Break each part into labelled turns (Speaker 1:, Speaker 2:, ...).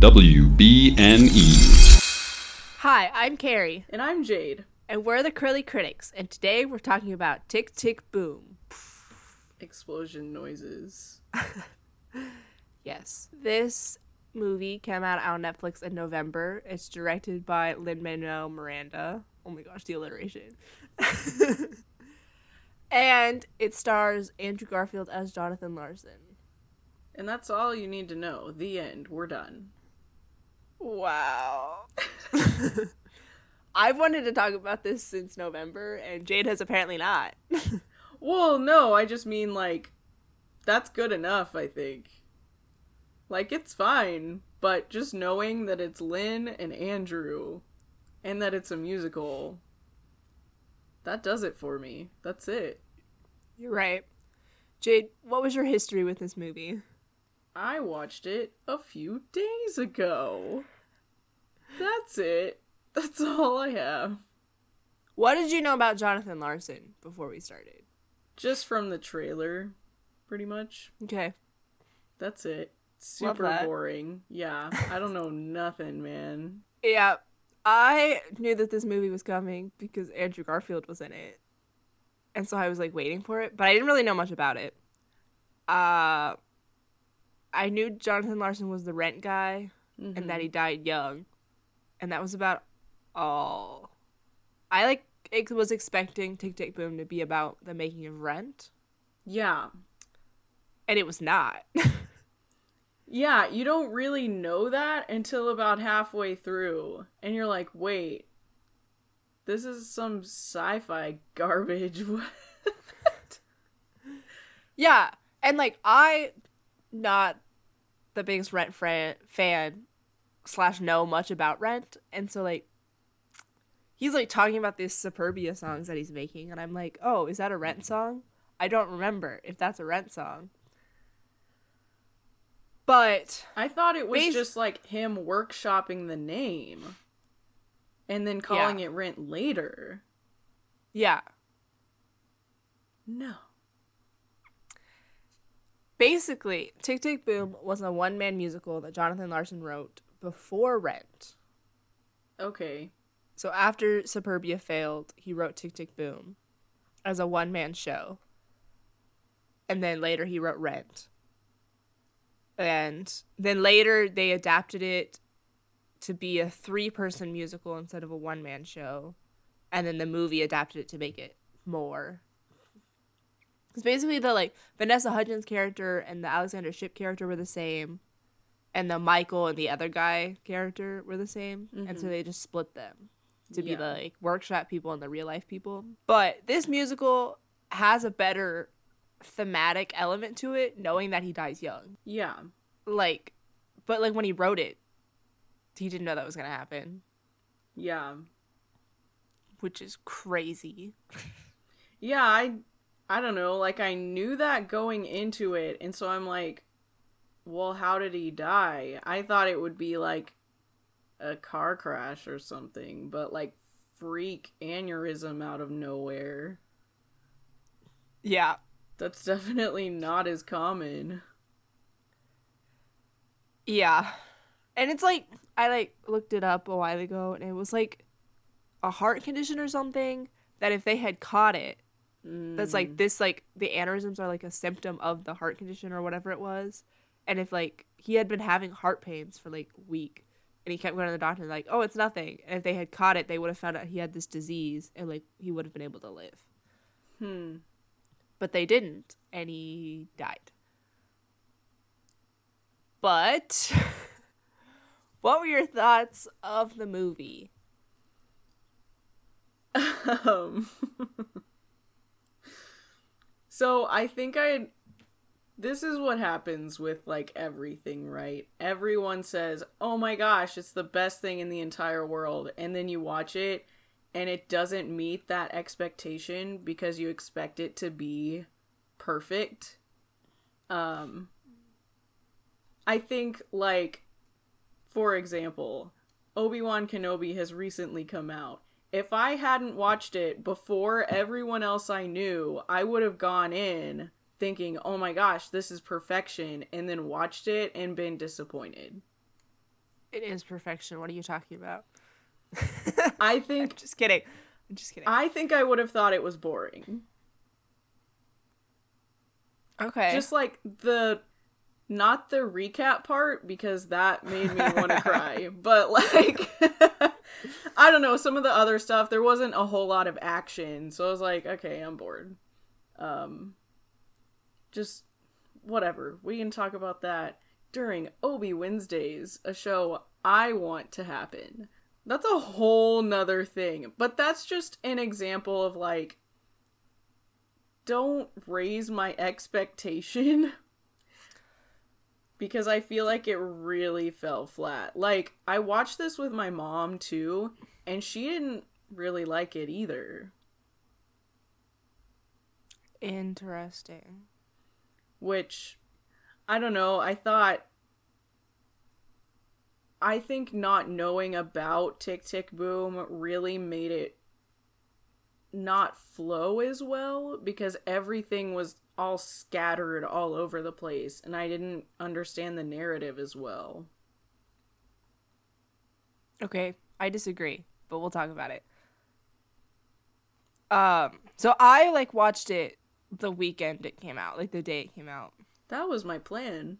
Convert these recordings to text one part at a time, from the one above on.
Speaker 1: WBNE.
Speaker 2: Hi, I'm Carrie,
Speaker 3: And I'm Jade.
Speaker 2: and we're the Curly Critics, and today we're talking about Tick Tick Boom.
Speaker 3: Explosion noises.
Speaker 2: Yes. This movie came out on Netflix in November. It's directed by Lin Manuel Miranda. Oh my gosh, the alliteration. and it stars Andrew Garfield as Jonathan Larson.
Speaker 3: And that's all you need to know. The end. We're done.
Speaker 2: Wow. I've wanted to talk about this since November, and Jade has apparently not.
Speaker 3: Well, no, I just mean like that's good enough, I think. Like it's fine, but just knowing that it's Lin and Andrew and that it's a musical that does it for me. That's it.
Speaker 2: You're right. Jade, what was your history with this movie?
Speaker 3: I watched it a few days ago. That's it. That's all I have.
Speaker 2: What did you know about Jonathan Larson before we started?
Speaker 3: Just from the trailer, pretty much.
Speaker 2: Okay.
Speaker 3: That's it. Super
Speaker 2: that.
Speaker 3: boring. Yeah, I don't know nothing, man.
Speaker 2: Yeah, I knew that this movie was coming because Andrew Garfield was in it. And so I was like waiting for it, but I didn't really know much about it. Uh I knew Jonathan Larson was the rent guy and that he mm-hmm. died young. And that was about all. I like ex- was expecting Tick Tick Boom to be about the making of Rent,
Speaker 3: Yeah.
Speaker 2: and it was not.
Speaker 3: Yeah, you don't really know that until about halfway through. And you're like, wait, this is some sci fi garbage. What?
Speaker 2: Yeah, and like I, not the biggest Rent fan fan slash know much about Rent, and so like he's like talking about these Superbia songs that he's making, and I'm like, oh, is that a Rent song? I don't remember if that's a Rent song. But
Speaker 3: I thought it was
Speaker 2: Bas-
Speaker 3: just like him workshopping the name and then calling
Speaker 2: Yeah.
Speaker 3: it rent later.
Speaker 2: yeah,
Speaker 3: No.
Speaker 2: Basically, Tick Tick Boom was a one man musical that Jonathan Larson wrote before Rent.
Speaker 3: Okay.
Speaker 2: So after Superbia failed, he wrote Tick Tick Boom as a one man show. And then later he wrote Rent. And then later they adapted it to be a three person musical instead of a one man show. And then the movie adapted it to make it more. Because basically the like Vanessa Hudgens character and the Alexander Shipp character were the same. And the Michael and the other guy character were the same. And so mm-hmm. they just split them to be the like workshop people and the real life people. But this musical has a better thematic element to it, knowing that he dies young.
Speaker 3: Yeah.
Speaker 2: Like, but like when he wrote it, he didn't know that was gonna happen,
Speaker 3: Yeah.
Speaker 2: which is crazy.
Speaker 3: Yeah, I I don't know, like I knew that going into it and so I'm like well, how did he die? I thought it would be like a car crash or something, but like freak aneurysm out of nowhere.
Speaker 2: Yeah.
Speaker 3: That's definitely not as common.
Speaker 2: Yeah. And it's like I like looked it up a while ago and it was like a heart condition or something that if they had caught it that's like this like the aneurysms are like a symptom of the heart condition or whatever it was. And if like he had been having heart pains for like a week and he kept going to the doctor like, oh it's nothing. And if they had caught it they would have found out he had this disease and like he would have been able to live.
Speaker 3: Hmm.
Speaker 2: But they didn't and he died. But what were your thoughts of the movie?
Speaker 3: Um, so I think I. This is what happens with like everything, right? Everyone says, "Oh my gosh, it's the best thing in the entire world," and then you watch it, and it doesn't meet that expectation because you expect it to be perfect. Um, I think like, for example, Obi Wan Kenobi has recently come out if I hadn't watched it before everyone else I knew, I would have gone in thinking, "Oh my gosh, this is perfection," and then watched it and been disappointed.
Speaker 2: It is perfection. What are you talking about?
Speaker 3: I think
Speaker 2: Just kidding. I'm just kidding.
Speaker 3: I think I would have thought it was boring.
Speaker 2: okay.
Speaker 3: Just like the not the recap part because that made me want to cry, but like I don't know, some of the other stuff there wasn't a whole lot of action. So I was like, okay, I'm bored. Um just whatever. We can talk about that during Obi Wednesdays, a show I want to happen. That's a whole nother thing. But that's just an example of like don't raise my expectation because I feel like it really fell flat. Like I watched this with my mom too and she didn't really like it either,
Speaker 2: Interesting.
Speaker 3: which I don't know, I thought I think not knowing about Tick Tick Boom really made it not flow as well because everything was all scattered all over the place and I didn't understand the narrative as well.
Speaker 2: Okay, I disagree, but we'll talk about it. Um, so I like watched it the weekend it came out, like the day it came out.
Speaker 3: That was my plan.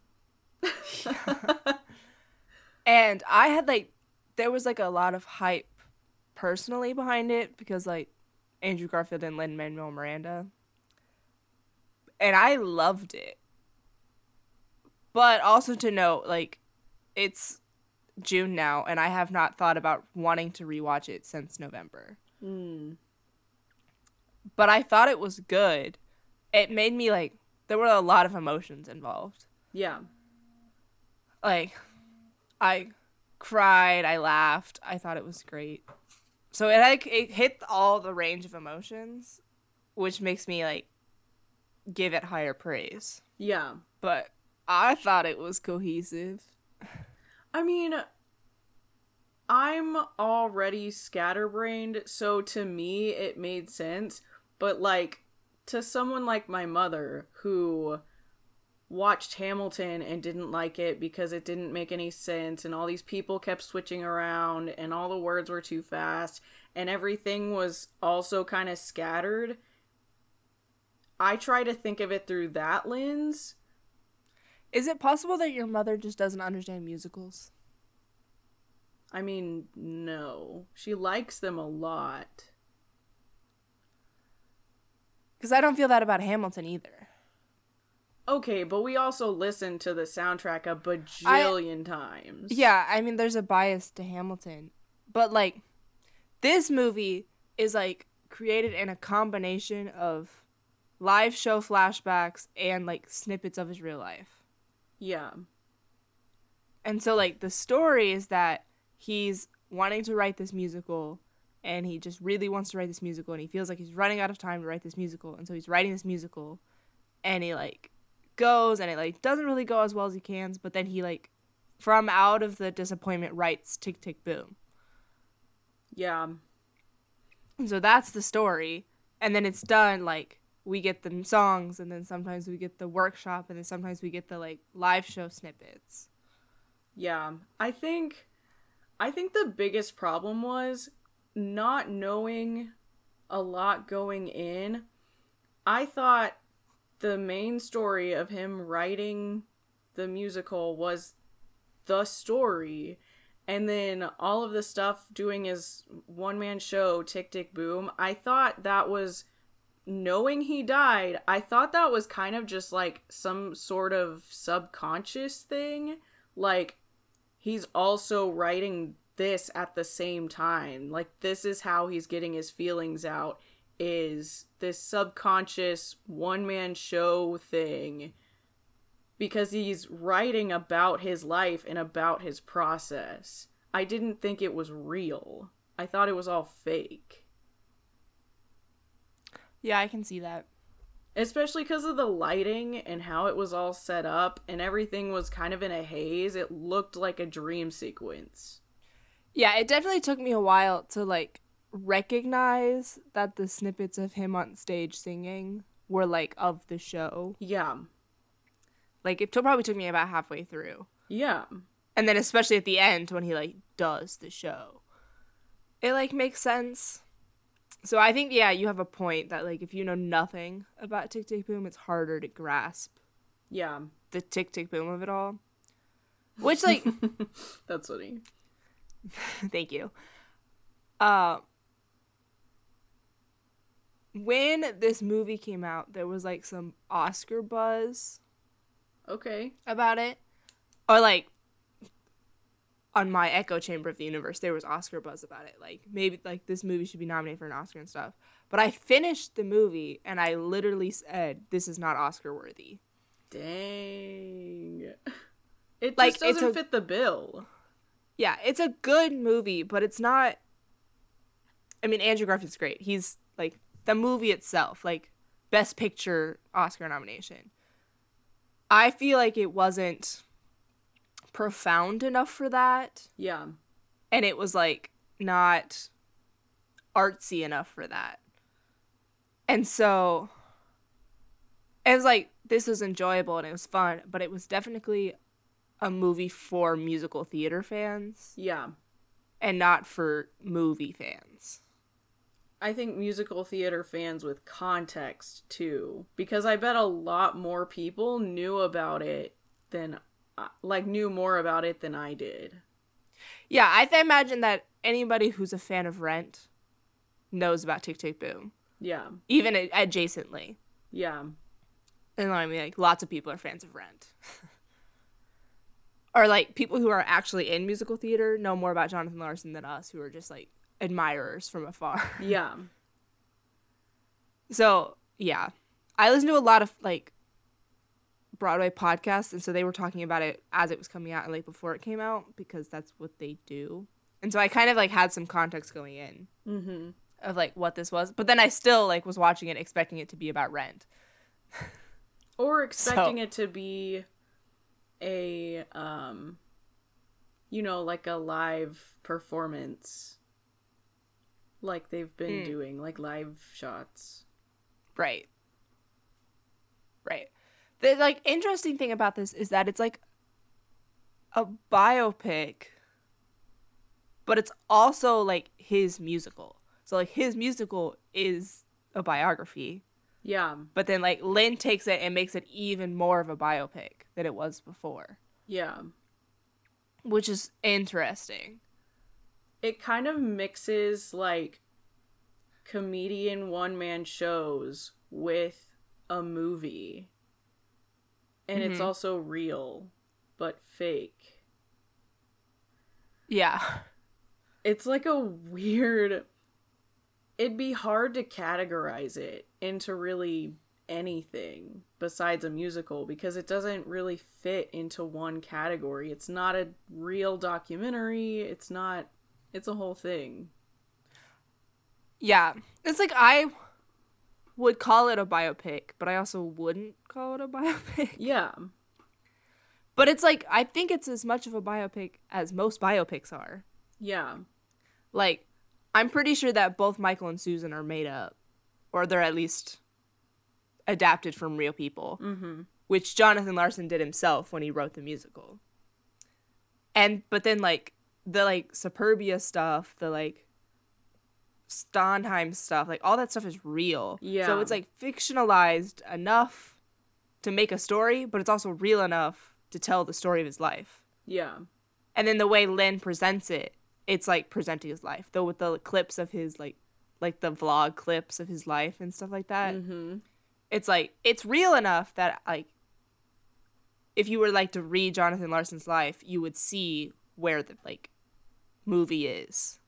Speaker 2: And I had like there was like a lot of hype personally behind it because like Andrew Garfield and Lin Manuel Miranda. And I loved it. But also to note, like, it's June now, and I have not thought about wanting to rewatch it since November.
Speaker 3: Hmm.
Speaker 2: But I thought it was good. It made me like there were a lot of emotions involved.
Speaker 3: Yeah.
Speaker 2: like I cried, I laughed, I thought it was great. So it like it hit all the range of emotions, which makes me like give it higher praise.
Speaker 3: Yeah.
Speaker 2: But I thought it was cohesive.
Speaker 3: I mean, I'm already scatterbrained, so to me it made sense. But like to someone like my mother who watched Hamilton and didn't like it because it didn't make any sense and all these people kept switching around and all the words were too fast and everything was also kind of scattered. I try to think of it through that lens.
Speaker 2: Is it possible that your mother just doesn't understand musicals?
Speaker 3: I mean, no. She likes them a lot.
Speaker 2: Because I don't feel that about Hamilton either.
Speaker 3: Okay, but we also listened to the soundtrack a bajillion times.
Speaker 2: Yeah, I mean, there's a bias to Hamilton, but like, this movie is like created in a combination of live show flashbacks and like snippets of his real life.
Speaker 3: Yeah.
Speaker 2: And so, like, the story is that he's wanting to write this musical and he just really wants to write this musical and he feels like he's running out of time to write this musical. And so he's writing this musical and he, like, goes and it, like, doesn't really go as well as he can, but then he, like, from out of the disappointment writes Tick Tick Boom.
Speaker 3: Yeah.
Speaker 2: And so that's the story. And then it's done, like, we get the songs and then sometimes we get the workshop and then sometimes we get the, like, live show snippets.
Speaker 3: Yeah. I think I think the biggest problem was not knowing a lot going in. I thought the main story of him writing the musical was the story and then all of the stuff doing his one man show tick tick boom i thought that was knowing he died i thought that was kind of just like some sort of subconscious thing like he's also writing this at the same time like this is how he's getting his feelings out is this subconscious one man show thing because he's writing about his life and about his process. I didn't think it was real. I thought it was all fake.
Speaker 2: Yeah, I can see that.
Speaker 3: Especially because of the lighting and how it was all set up and everything was kind of in a haze. It looked like a dream sequence.
Speaker 2: Yeah, it definitely took me a while to like recognize that the snippets of him on stage singing were like of the show.
Speaker 3: Yeah.
Speaker 2: Like it t- probably took me about halfway through.
Speaker 3: Yeah.
Speaker 2: And then especially at the end when he like does the show. It like makes sense. So I think yeah, you have a point that like if you know nothing about Tick Tick Boom, it's harder to grasp
Speaker 3: Yeah,
Speaker 2: the Tick Tick Boom of it all. Which like
Speaker 3: that's funny.
Speaker 2: thank you. Uh when this movie came out, there was like some Oscar buzz
Speaker 3: Okay.
Speaker 2: about it. Or like on my echo chamber of the universe, there was Oscar buzz about it. Like maybe like this movie should be nominated for an Oscar and stuff. But I finished the movie and I literally said, This is not Oscar worthy.
Speaker 3: Dang. It
Speaker 2: Like,
Speaker 3: just doesn't
Speaker 2: a-
Speaker 3: fit the bill.
Speaker 2: Yeah, it's a good movie, but it's not I mean Andrew Garfield's great. He's like the movie itself, like best picture Oscar nomination. I feel like it wasn't profound enough for that.
Speaker 3: Yeah.
Speaker 2: and it was like not artsy enough for that. And so it was like this was enjoyable and it was fun, but it was definitely a movie for musical theater fans
Speaker 3: Yeah.
Speaker 2: and not for movie fans.
Speaker 3: I think musical theater fans with context too, because I bet a lot more people knew about it than, like, knew more about it than I did.
Speaker 2: Yeah, I th- imagine that anybody who's a fan of Rent knows about Tick Tick Boom,
Speaker 3: Yeah.
Speaker 2: even a- adjacently.
Speaker 3: Yeah.
Speaker 2: And I mean, like, lots of people are fans of Rent. or, like, people who are actually in musical theater know more about Jonathan Larson than us, who are just, like, admirers from afar.
Speaker 3: Yeah.
Speaker 2: so, yeah. I listen to a lot of, like, Broadway podcast, and so they were talking about it as it was coming out and, like, before it came out, because that's what they do. And so I kind of, like, had some context going in
Speaker 3: Mm-hmm.
Speaker 2: of, like, what this was. But then I still, like, was watching it expecting it to be about Rent.
Speaker 3: Or expecting it to be a, um, you know, like a live performance. Like they've been
Speaker 2: Hmm.
Speaker 3: doing, like live shots.
Speaker 2: Right. Right. The like interesting thing about this is that it's like a biopic, but it's also like his musical. So like his musical is a biography,
Speaker 3: Yeah.
Speaker 2: but then like Lin takes it and makes it even more of a biopic than it was before,
Speaker 3: Yeah.
Speaker 2: which is interesting.
Speaker 3: it kind of mixes like comedian one man shows with a movie. And it's
Speaker 2: Mhm.
Speaker 3: also real, but fake.
Speaker 2: Yeah.
Speaker 3: It's like a weird. It'd be hard to categorize it into really anything besides a musical because it doesn't really fit into one category. It's not a real documentary. It's not. It's a whole thing.
Speaker 2: Yeah. It's like I would call it a biopic, but I also wouldn't call it a biopic.
Speaker 3: Yeah.
Speaker 2: But it's like I think it's as much of a biopic as most biopics are.
Speaker 3: Yeah.
Speaker 2: Like I'm pretty sure that both Michael and Susan are made up or they're at least adapted from real people,
Speaker 3: Mm-hmm.
Speaker 2: which Jonathan Larson did himself when he wrote the musical. And but then like the like Superbia stuff, the like Sondheim stuff, like all that stuff is real.
Speaker 3: Yeah.
Speaker 2: So it's like fictionalized enough to make a story, but it's also real enough to tell the story of his life.
Speaker 3: Yeah.
Speaker 2: And then the way Lin presents it, it's like presenting his life, though with the clips of his like like the vlog clips of his life and stuff like that.
Speaker 3: Mm-hmm.
Speaker 2: It's like it's real enough that like if you were like to read Jonathan Larson's life, you would see where the like movie is.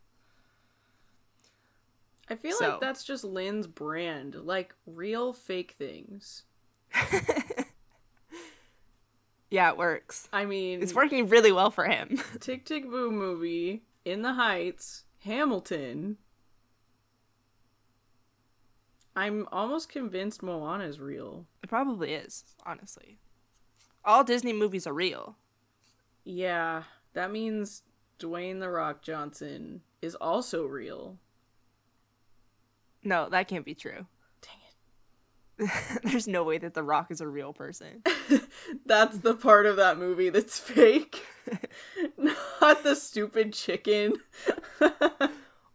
Speaker 3: I feel
Speaker 2: So-
Speaker 3: like that's just Lin's brand, like real fake things.
Speaker 2: Yeah, it works.
Speaker 3: I mean,
Speaker 2: It's working really well for him.
Speaker 3: Tick Tick Boom movie, In the Heights, Hamilton. I'm almost convinced Moana is real.
Speaker 2: it probably is, honestly. All Disney movies are real.
Speaker 3: Yeah, that means Dwayne the Rock Johnson is also real.
Speaker 2: No, that can't be true.
Speaker 3: Dang it.
Speaker 2: there's no way that The Rock is a real person.
Speaker 3: That's the part of that movie that's fake. Not the stupid chicken.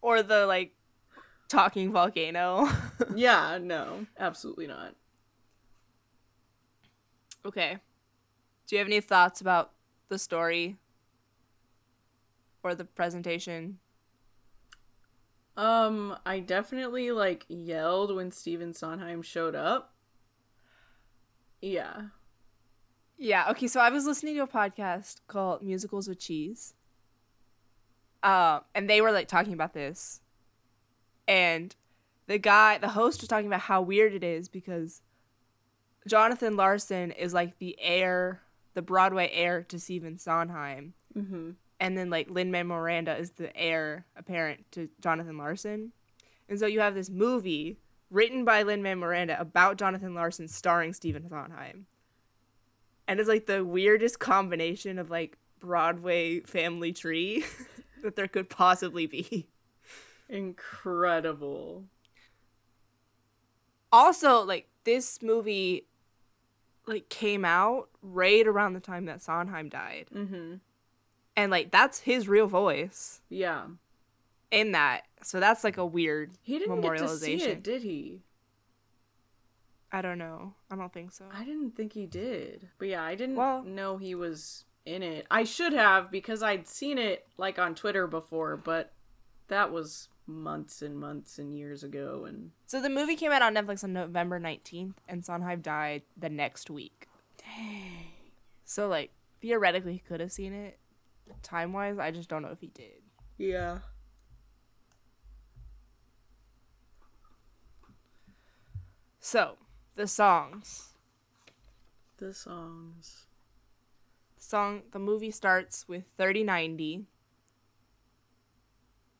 Speaker 2: or the like talking volcano.
Speaker 3: yeah, no, absolutely not.
Speaker 2: okay. Do you have any thoughts about the story or the presentation?
Speaker 3: Um, I definitely like yelled when Stephen Sondheim showed up. Yeah.
Speaker 2: Yeah, okay, so I was listening to a podcast called Musicals with Cheese. Um, and they were like talking about this. And the guy, the host was talking about how weird it is because Jonathan Larson is like the heir, the Broadway heir to Stephen Sondheim.
Speaker 3: Mm-hmm.
Speaker 2: And then like Lin Manuel Miranda is the heir apparent to Jonathan Larson. And so you have this movie written by Lin Manuel Miranda about Jonathan Larson starring Stephen Sondheim. And it's like the weirdest combination of like Broadway family tree that there could possibly be.
Speaker 3: Incredible.
Speaker 2: Also, like this movie like came out right around the time that Sondheim died.
Speaker 3: Mm-hmm.
Speaker 2: And like that's his real voice
Speaker 3: Yeah.
Speaker 2: in that. So that's like a weird
Speaker 3: He didn't get to see it, did he?
Speaker 2: I don't know. I don't think so.
Speaker 3: I didn't think he did. But yeah, I didn't
Speaker 2: Well-
Speaker 3: know he was in it. I should have because I'd seen it like on Twitter before, but that was months and months and years ago and
Speaker 2: So the movie came out on Netflix on November 19th and Sondheim died the next week.
Speaker 3: dang.
Speaker 2: So like theoretically he could have seen it. Time-wise, I just don't know if he did.
Speaker 3: Yeah.
Speaker 2: So, the songs.
Speaker 3: The songs.
Speaker 2: song the movie starts with 3090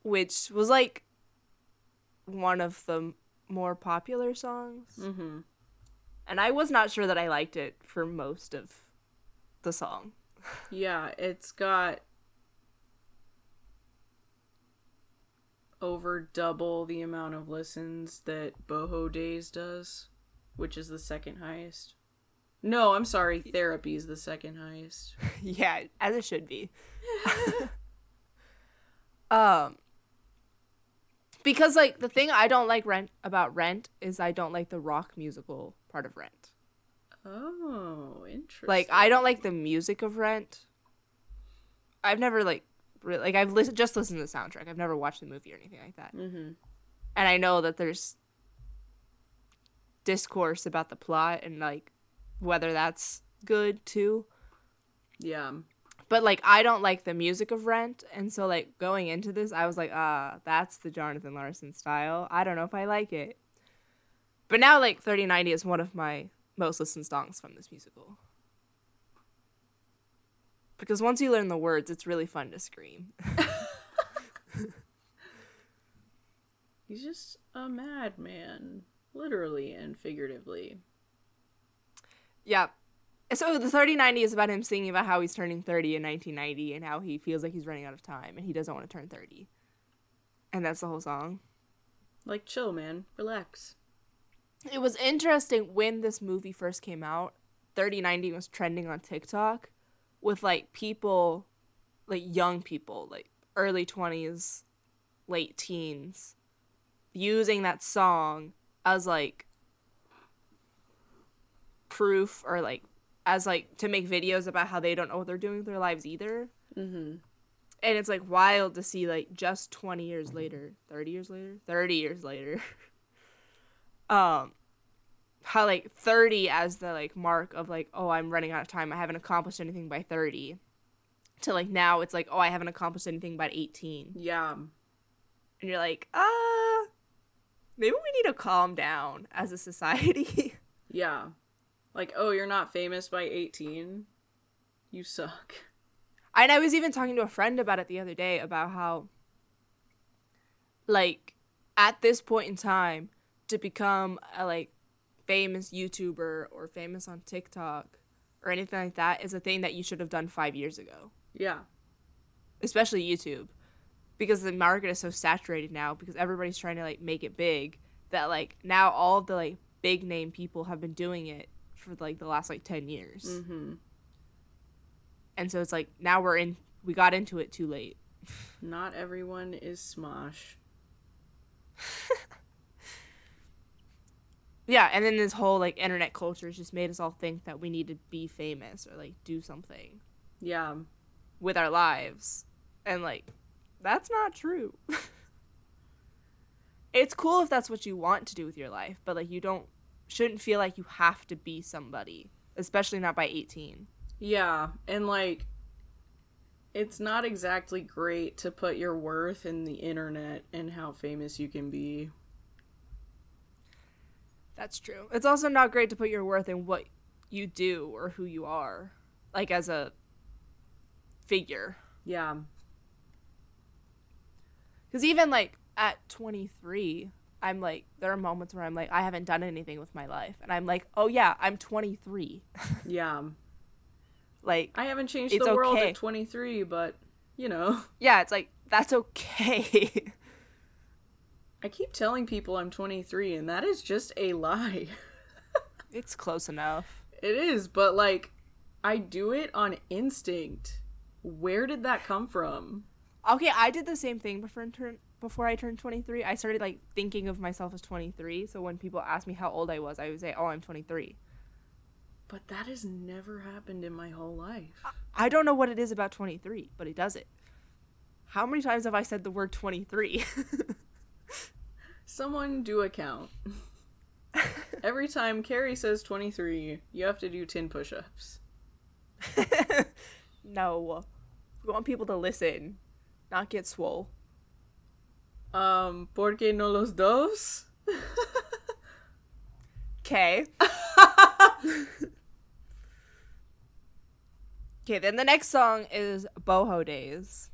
Speaker 2: which was like one of the more popular songs
Speaker 3: Mm-hmm.
Speaker 2: and i was not sure that i liked it for most of the song
Speaker 3: Yeah, it's got over double the amount of listens that Boho Days does, which is the second highest. No, I'm sorry, Therapy's the second highest.
Speaker 2: yeah as it should be um because like the thing i don't like rent about rent is i don't like the rock musical part of rent
Speaker 3: Oh, interesting.
Speaker 2: Like I don't like the music of Rent. I've never like re- like I've lis- just listened to the soundtrack. I've never watched the movie or anything like that.
Speaker 3: Mm-hmm.
Speaker 2: And I know that there's discourse about the plot and like whether that's good too.
Speaker 3: Yeah.
Speaker 2: But like I don't like the music of Rent, and so like going into this, I was like, ah, that's the Jonathan Larson style. I don't know if I like it. But now like 3090 is one of my most listened songs from this musical. Because once you learn the words, it's really fun to scream.
Speaker 3: He's just a madman, literally and figuratively.
Speaker 2: yeah. So the 3090 is about him singing about how he's turning 30 in 1990 and how he feels like he's running out of time and he doesn't want to turn 30. And that's the whole song.
Speaker 3: Like, chill, man. Relax.
Speaker 2: It was interesting when this movie first came out. 3090 was trending on TikTok with like people, like young people, like early 20s, late teens, using that song as like proof or like as like to make videos about how they don't know what they're doing with their lives either.
Speaker 3: Mm-hmm.
Speaker 2: And it's like wild to see like just 20 years later, 30 years later, 30 years later. um how like 30 as the like mark of like oh I'm running out of time. I haven't accomplished anything by 30. To like now it's like oh I haven't accomplished anything by 18.
Speaker 3: Yeah.
Speaker 2: And you're like, "Uh, maybe we need to calm down as a society."
Speaker 3: Yeah. Like, oh, you're not famous by 18? You suck.
Speaker 2: And I was even talking to a friend about it the other day about how, like, at this point in time, to become a like famous YouTuber or famous on TikTok or anything like that is a thing that you should have done five years ago,
Speaker 3: Yeah.
Speaker 2: especially YouTube, because the market is so saturated now because everybody's trying to like make it big that like now all the like big name people have been doing it for like the last like 10 years.
Speaker 3: Mm-hmm.
Speaker 2: And so it's like now we're in we got into it too late.
Speaker 3: Not everyone is Smosh.
Speaker 2: Yeah, and then this whole like internet culture has just made us all think that we need to be famous or like do something
Speaker 3: Yeah.
Speaker 2: with our lives. And like that's not true. it's cool if that's what you want to do with your life, but like you don't shouldn't feel like you have to be somebody, especially not by 18.
Speaker 3: Yeah, and like it's not exactly great to put your worth in the internet and how famous you can be.
Speaker 2: That's true. It's also not great to put your worth in what you do or who you are, like as a figure.
Speaker 3: Yeah.
Speaker 2: Because even like at 23, I'm like, there are moments where I'm like, I haven't done anything with my life. And I'm like, oh yeah, I'm 23.
Speaker 3: Yeah.
Speaker 2: like,
Speaker 3: I haven't changed the world
Speaker 2: okay.
Speaker 3: at 23, but you know,
Speaker 2: yeah, it's like, that's okay.
Speaker 3: I keep telling people I'm 23 and that is just a lie.
Speaker 2: it's close enough.
Speaker 3: It is, but like I do it on instinct. Where did that come from?
Speaker 2: Okay, I did the same thing before I turned before I turned 23. I started like thinking of myself as 23. So when people asked me how old I was, I would say, "Oh, I'm 23."
Speaker 3: But that has never happened in my whole life.
Speaker 2: I don't know what it is about 23, but it does it. How many times have I said the word 23?
Speaker 3: Someone do a count. Every time Carrie says 23, you have to do 10 push ups.
Speaker 2: no. We want people to listen, not get swole.
Speaker 3: Um, ¿por qué no los dos?
Speaker 2: Okay. okay, then the next song is Boho Days,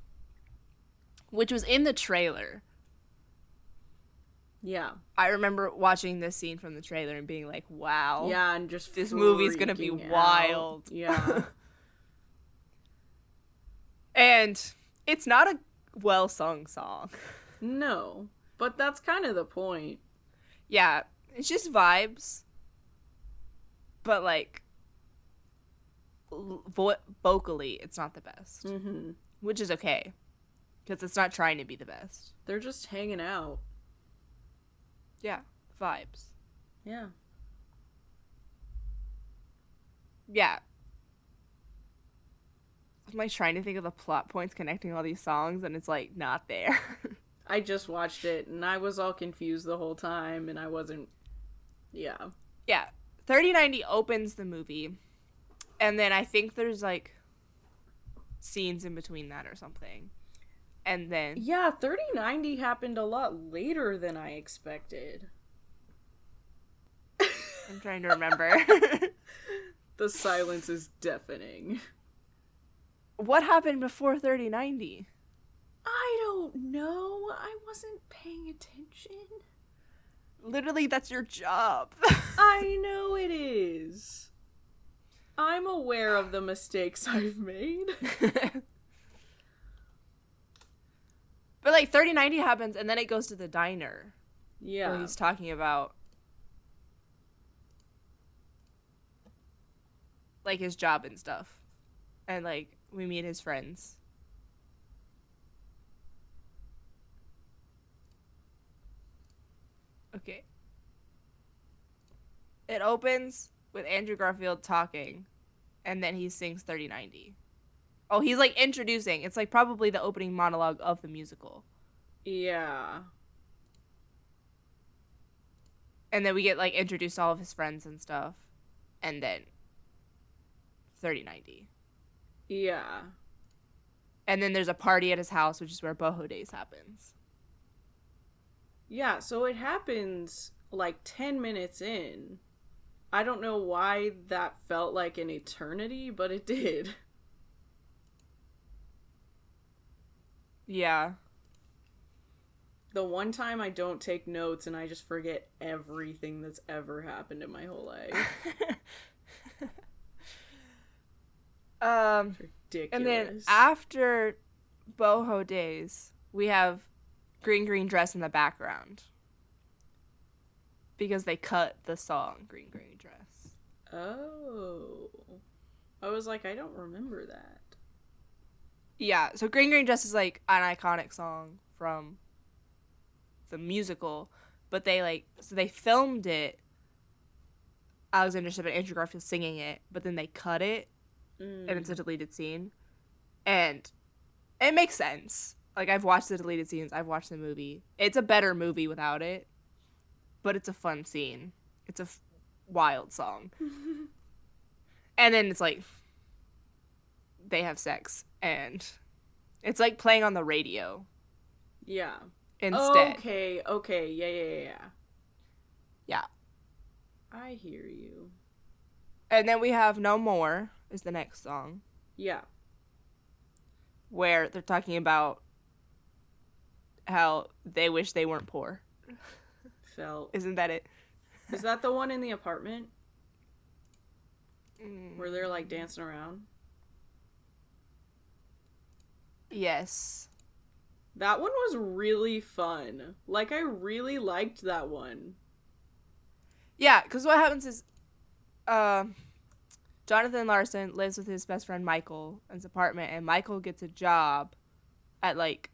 Speaker 2: which was in the trailer.
Speaker 3: Yeah.
Speaker 2: I remember watching this scene from the trailer and being like, wow.
Speaker 3: Yeah, and just
Speaker 2: This movie's gonna be
Speaker 3: out.
Speaker 2: wild.
Speaker 3: Yeah.
Speaker 2: And it's not a well sung song.
Speaker 3: no, but that's kind of the point.
Speaker 2: Yeah, it's just vibes. But like vo- vocally, it's not the best,
Speaker 3: hmm
Speaker 2: which is okay because it's not trying to be the best.
Speaker 3: They're just hanging out.
Speaker 2: Yeah, vibes.
Speaker 3: Yeah.
Speaker 2: Yeah. I'm like trying to think of the plot points connecting all these songs, and it's like not there.
Speaker 3: I just watched it and I was all confused the whole time and I wasn't. Yeah.
Speaker 2: yeah, 3090 opens the movie, and then I think there's like scenes in between that or something, and then
Speaker 3: Yeah, 3090 happened a lot later than I expected.
Speaker 2: I'm trying to remember.
Speaker 3: The silence is deafening.
Speaker 2: what happened before 3090?
Speaker 3: I don't know. I wasn't paying attention.
Speaker 2: Literally, that's your job.
Speaker 3: I know it is. I'm aware of the mistakes I've made.
Speaker 2: but like 3090 happens, and then it goes to the diner where
Speaker 3: Yeah.
Speaker 2: he's talking about like his job and stuff, and like we meet his friends. Okay. It opens with Andrew Garfield talking, and then he sings 3090. Oh, he's like introducing. It's like probably the opening monologue of the musical.
Speaker 3: Yeah.
Speaker 2: And then we get like introduced to all of his friends and stuff. And then 3090.
Speaker 3: Yeah.
Speaker 2: And then there's a party at his house, which is where Boho Days happens.
Speaker 3: Yeah, so it happens like 10 minutes in. I don't know why that felt like an eternity, but it did.
Speaker 2: Yeah.
Speaker 3: The one time I don't take notes and I just forget everything that's ever happened in my whole life.
Speaker 2: Um
Speaker 3: Ridiculous.
Speaker 2: and then after Boho Days, we have Green Green Dress in the background. because they cut the song Green green Dress.
Speaker 3: Oh. I was like, I don't remember that.
Speaker 2: Yeah, so Green Green Dress is like an iconic song from the musical, but they like so they filmed it. Alexander Shipp and Andrew Garfield singing it, but then they cut it
Speaker 3: Mm.
Speaker 2: and it's a deleted scene, and it makes sense. Like I've watched the deleted scenes, I've watched the movie. It's a better movie without it, but it's a fun scene. It's a f- wild song, and then it's like they have sex, and it's like playing on the radio
Speaker 3: yeah.
Speaker 2: instead.
Speaker 3: Okay, okay, yeah, yeah, yeah, yeah.
Speaker 2: Yeah.
Speaker 3: I hear you.
Speaker 2: And then we have No More is the next song
Speaker 3: Yeah.
Speaker 2: where they're talking about how they wish they weren't poor.
Speaker 3: Felt.
Speaker 2: Isn't that it?
Speaker 3: Is that the one in the apartment
Speaker 2: Mm.
Speaker 3: where they're like dancing around?
Speaker 2: Yes.
Speaker 3: That one was really fun. Like I really liked that one.
Speaker 2: Yeah, because what happens is, uh, Jonathan Larson lives with his best friend Michael in his apartment, and Michael gets a job at like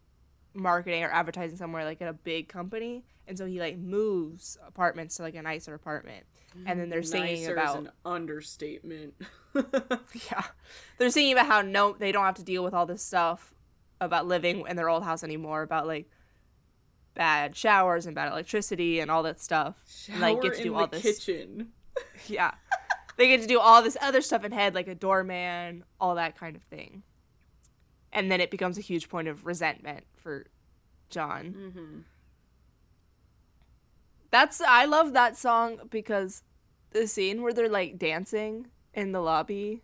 Speaker 2: marketing or advertising somewhere, like at a big company, and so he like moves apartments to like a nicer apartment, and then they're singing
Speaker 3: Nicer
Speaker 2: about
Speaker 3: is an understatement.
Speaker 2: yeah, they're singing about how no, they don't have to deal with all this stuff about living in their old house anymore, about like bad showers and bad electricity and all that stuff. and, like get to
Speaker 3: Shower
Speaker 2: do
Speaker 3: in
Speaker 2: all
Speaker 3: the
Speaker 2: this.
Speaker 3: kitchen.
Speaker 2: Yeah. they get to do all this other stuff in head, like a doorman, all that kind of thing. And then it becomes a huge point of resentment for John.
Speaker 3: Mm-hmm.
Speaker 2: That's I love that song because the scene where they're like dancing in the lobby.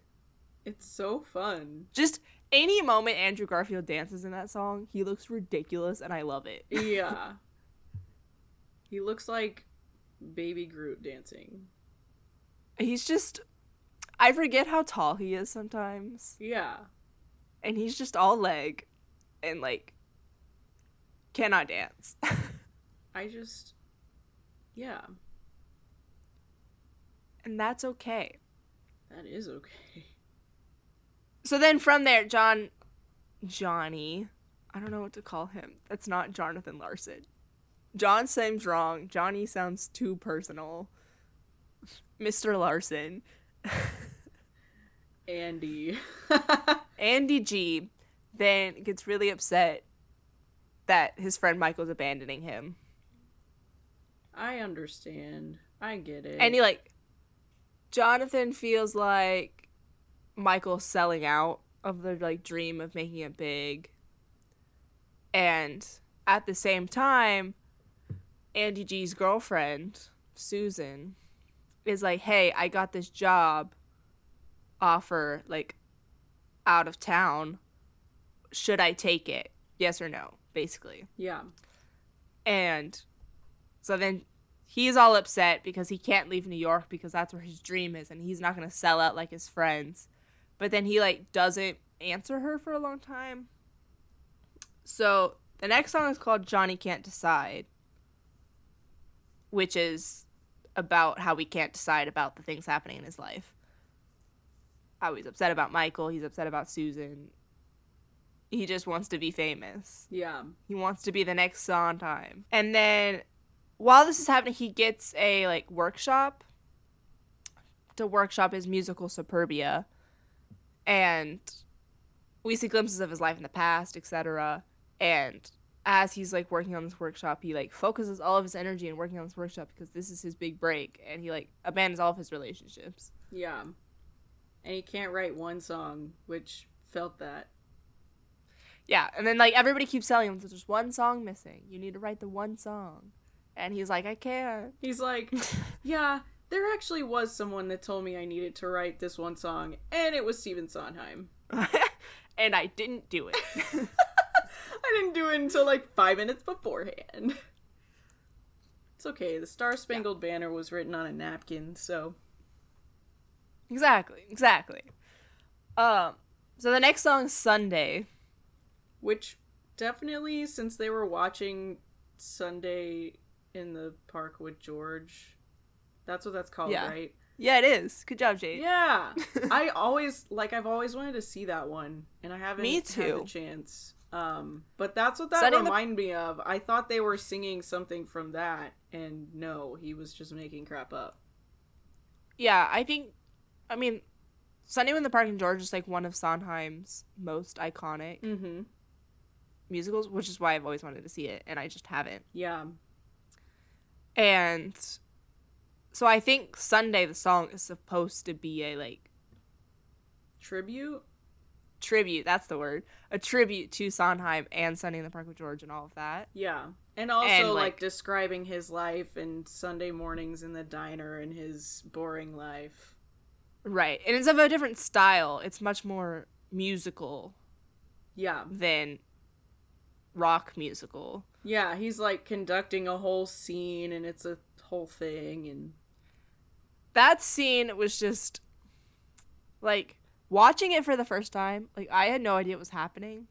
Speaker 3: It's so fun.
Speaker 2: Just any moment Andrew Garfield dances in that song, he looks ridiculous and I love it.
Speaker 3: Yeah. he looks like baby Groot dancing.
Speaker 2: He's just I forget how tall he is sometimes.
Speaker 3: Yeah.
Speaker 2: and he's just all leg and like cannot dance.
Speaker 3: I just Yeah,
Speaker 2: and that's okay.
Speaker 3: that is okay.
Speaker 2: So then from there John Johnny, I don't know what to call him. That's not Jonathan Larson. John seems wrong. Johnny sounds too personal. Mr. Larson.
Speaker 3: Andy.
Speaker 2: Andy G then gets really upset that his friend Michael's abandoning him.
Speaker 3: I understand. I get it.
Speaker 2: And he like Jonathan feels like Michael's selling out of the like dream of making it big. And at the same time, Andy G's girlfriend, Susan, is like, "Hey, I got this job offer like out of town. Should I take it? Yes or no?" basically.
Speaker 3: yeah.
Speaker 2: And so then he's all upset because he can't leave New York because that's where his dream is and he's not going to sell out like his friends. But then he like doesn't answer her for a long time. So the next song is called Johnny Can't Decide, which is about how he can't decide about the things happening in his life. How he's upset about Michael, he's upset about Susan. He just wants to be famous.
Speaker 3: Yeah.
Speaker 2: He wants to be the next Sondheim. And then while this is happening, he gets a like workshop to workshop his musical Superbia. And we see glimpses of his life in the past, etc. And as he's like working on this workshop, he like focuses all of his energy in working on this workshop because this is his big break and he like abandons all of his relationships.
Speaker 3: Yeah. And he can't write one song, which felt that.
Speaker 2: Yeah, and then like everybody keeps telling him there's just one song missing. You need to write the one song. And he's like, I can't.
Speaker 3: He's like, yeah, there actually was someone that told me I needed to write this one song, and it was Stephen Sondheim.
Speaker 2: and I didn't do it.
Speaker 3: I didn't do it until like five minutes beforehand. It's okay. The Star Spangled Banner was written on a napkin, so
Speaker 2: exactly, exactly. Um, so the next song is Sunday.
Speaker 3: which definitely, since they were watching Sunday in the park with George. That's what that's called,
Speaker 2: Yeah.
Speaker 3: right?
Speaker 2: Yeah, it is. Good job, Jade.
Speaker 3: Yeah. I always like I've always wanted to see that one and I haven't
Speaker 2: Me
Speaker 3: had
Speaker 2: too.
Speaker 3: the chance. Um but that's what that
Speaker 2: Sunny in the-
Speaker 3: reminded me of. I thought they were singing something from that and no, he was just making crap up.
Speaker 2: Yeah, I think. I mean, Sunday in the Park and George is like one of Sondheim's most iconic
Speaker 3: Mhm.
Speaker 2: musicals, which is why I've always wanted to see it, and I just haven't.
Speaker 3: Yeah.
Speaker 2: And so I think Sunday the song is supposed to be a like
Speaker 3: Tribute?
Speaker 2: tribute. That's the word. A tribute to Sondheim and Sunday in the Park with George and all of that.
Speaker 3: Yeah. And also
Speaker 2: And,
Speaker 3: like,
Speaker 2: like-
Speaker 3: describing his life and Sunday mornings in the diner and his boring life.
Speaker 2: Right, and it's of a different style. It's much more musical
Speaker 3: Yeah.
Speaker 2: than rock musical.
Speaker 3: Yeah, he's like conducting a whole scene and it's a whole thing and
Speaker 2: that scene was just like watching it for the first time like i had no idea what was happening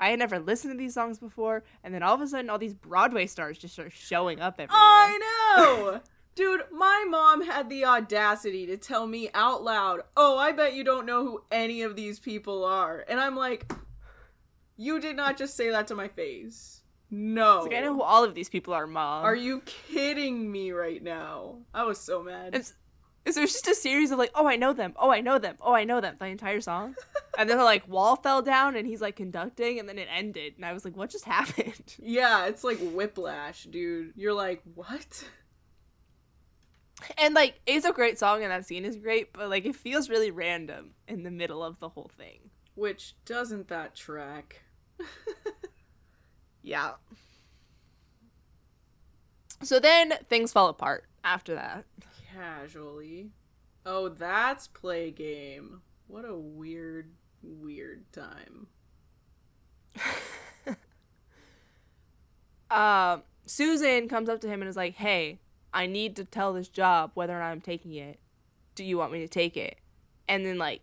Speaker 2: i had never listened to these songs before and then all of a sudden all these broadway stars just start showing up everywhere
Speaker 3: I know. Dude, my mom had the audacity to tell me out loud, "Oh, I bet you don't know who any of these people are." And I'm like, "You did not just say that to my face." No.
Speaker 2: Like i know who all of these people are mom
Speaker 3: Are you kidding me right now? I was so mad.
Speaker 2: it's is there's just a series of like oh i know them oh i know them oh i know them the entire song and then the like wall fell down and he's like conducting and then it ended and i was like what just happened
Speaker 3: yeah, it's like whiplash, dude. You're like, "What?"
Speaker 2: and like it's a great song and that scene is great but like it feels really random in the middle of the whole thing
Speaker 3: Which doesn't that track?
Speaker 2: Yeah. So then things fall apart after that.
Speaker 3: Casually. Oh, that's play game. What a weird, weird time.
Speaker 2: Um, Susan comes up to him and is like, "Hey, I need to tell this job whether or not I'm taking it. Do you want me to take it?" And then like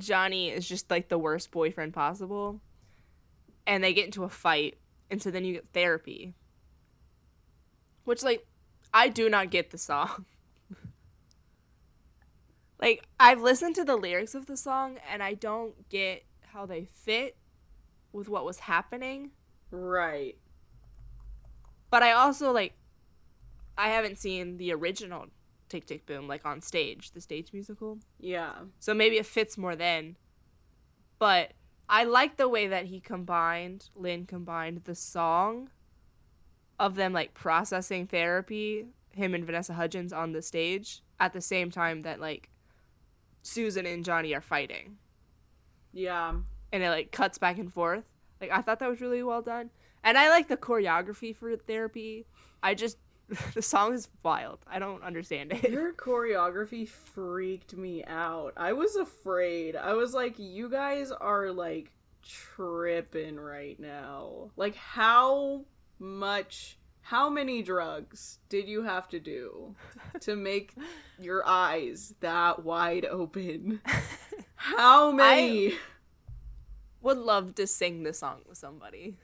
Speaker 2: Johnny is just like the worst boyfriend possible. And they get into a fight, and so then you get therapy. Which like I do not get the song. like I've listened to the lyrics of the song and I don't get how they fit with what was happening.
Speaker 3: Right.
Speaker 2: But I also like I haven't seen the original Tick Tick Boom like on stage, the stage musical.
Speaker 3: Yeah.
Speaker 2: So maybe it fits more then. But I like the way that he combined, Lin combined the song of them like processing therapy, him and Vanessa Hudgens on the stage at the same time that like Susan and Johnny are fighting.
Speaker 3: Yeah.
Speaker 2: And it like cuts back and forth. Like I thought that was really well done. And I like the choreography for therapy. I just the song is wild. I don't understand it.
Speaker 3: Your choreography freaked me out. I was afraid. I was like, you guys are like tripping right now. Like, how much, how many drugs did you have to do to make your eyes that wide open? How many?
Speaker 2: Would love to sing the song with somebody.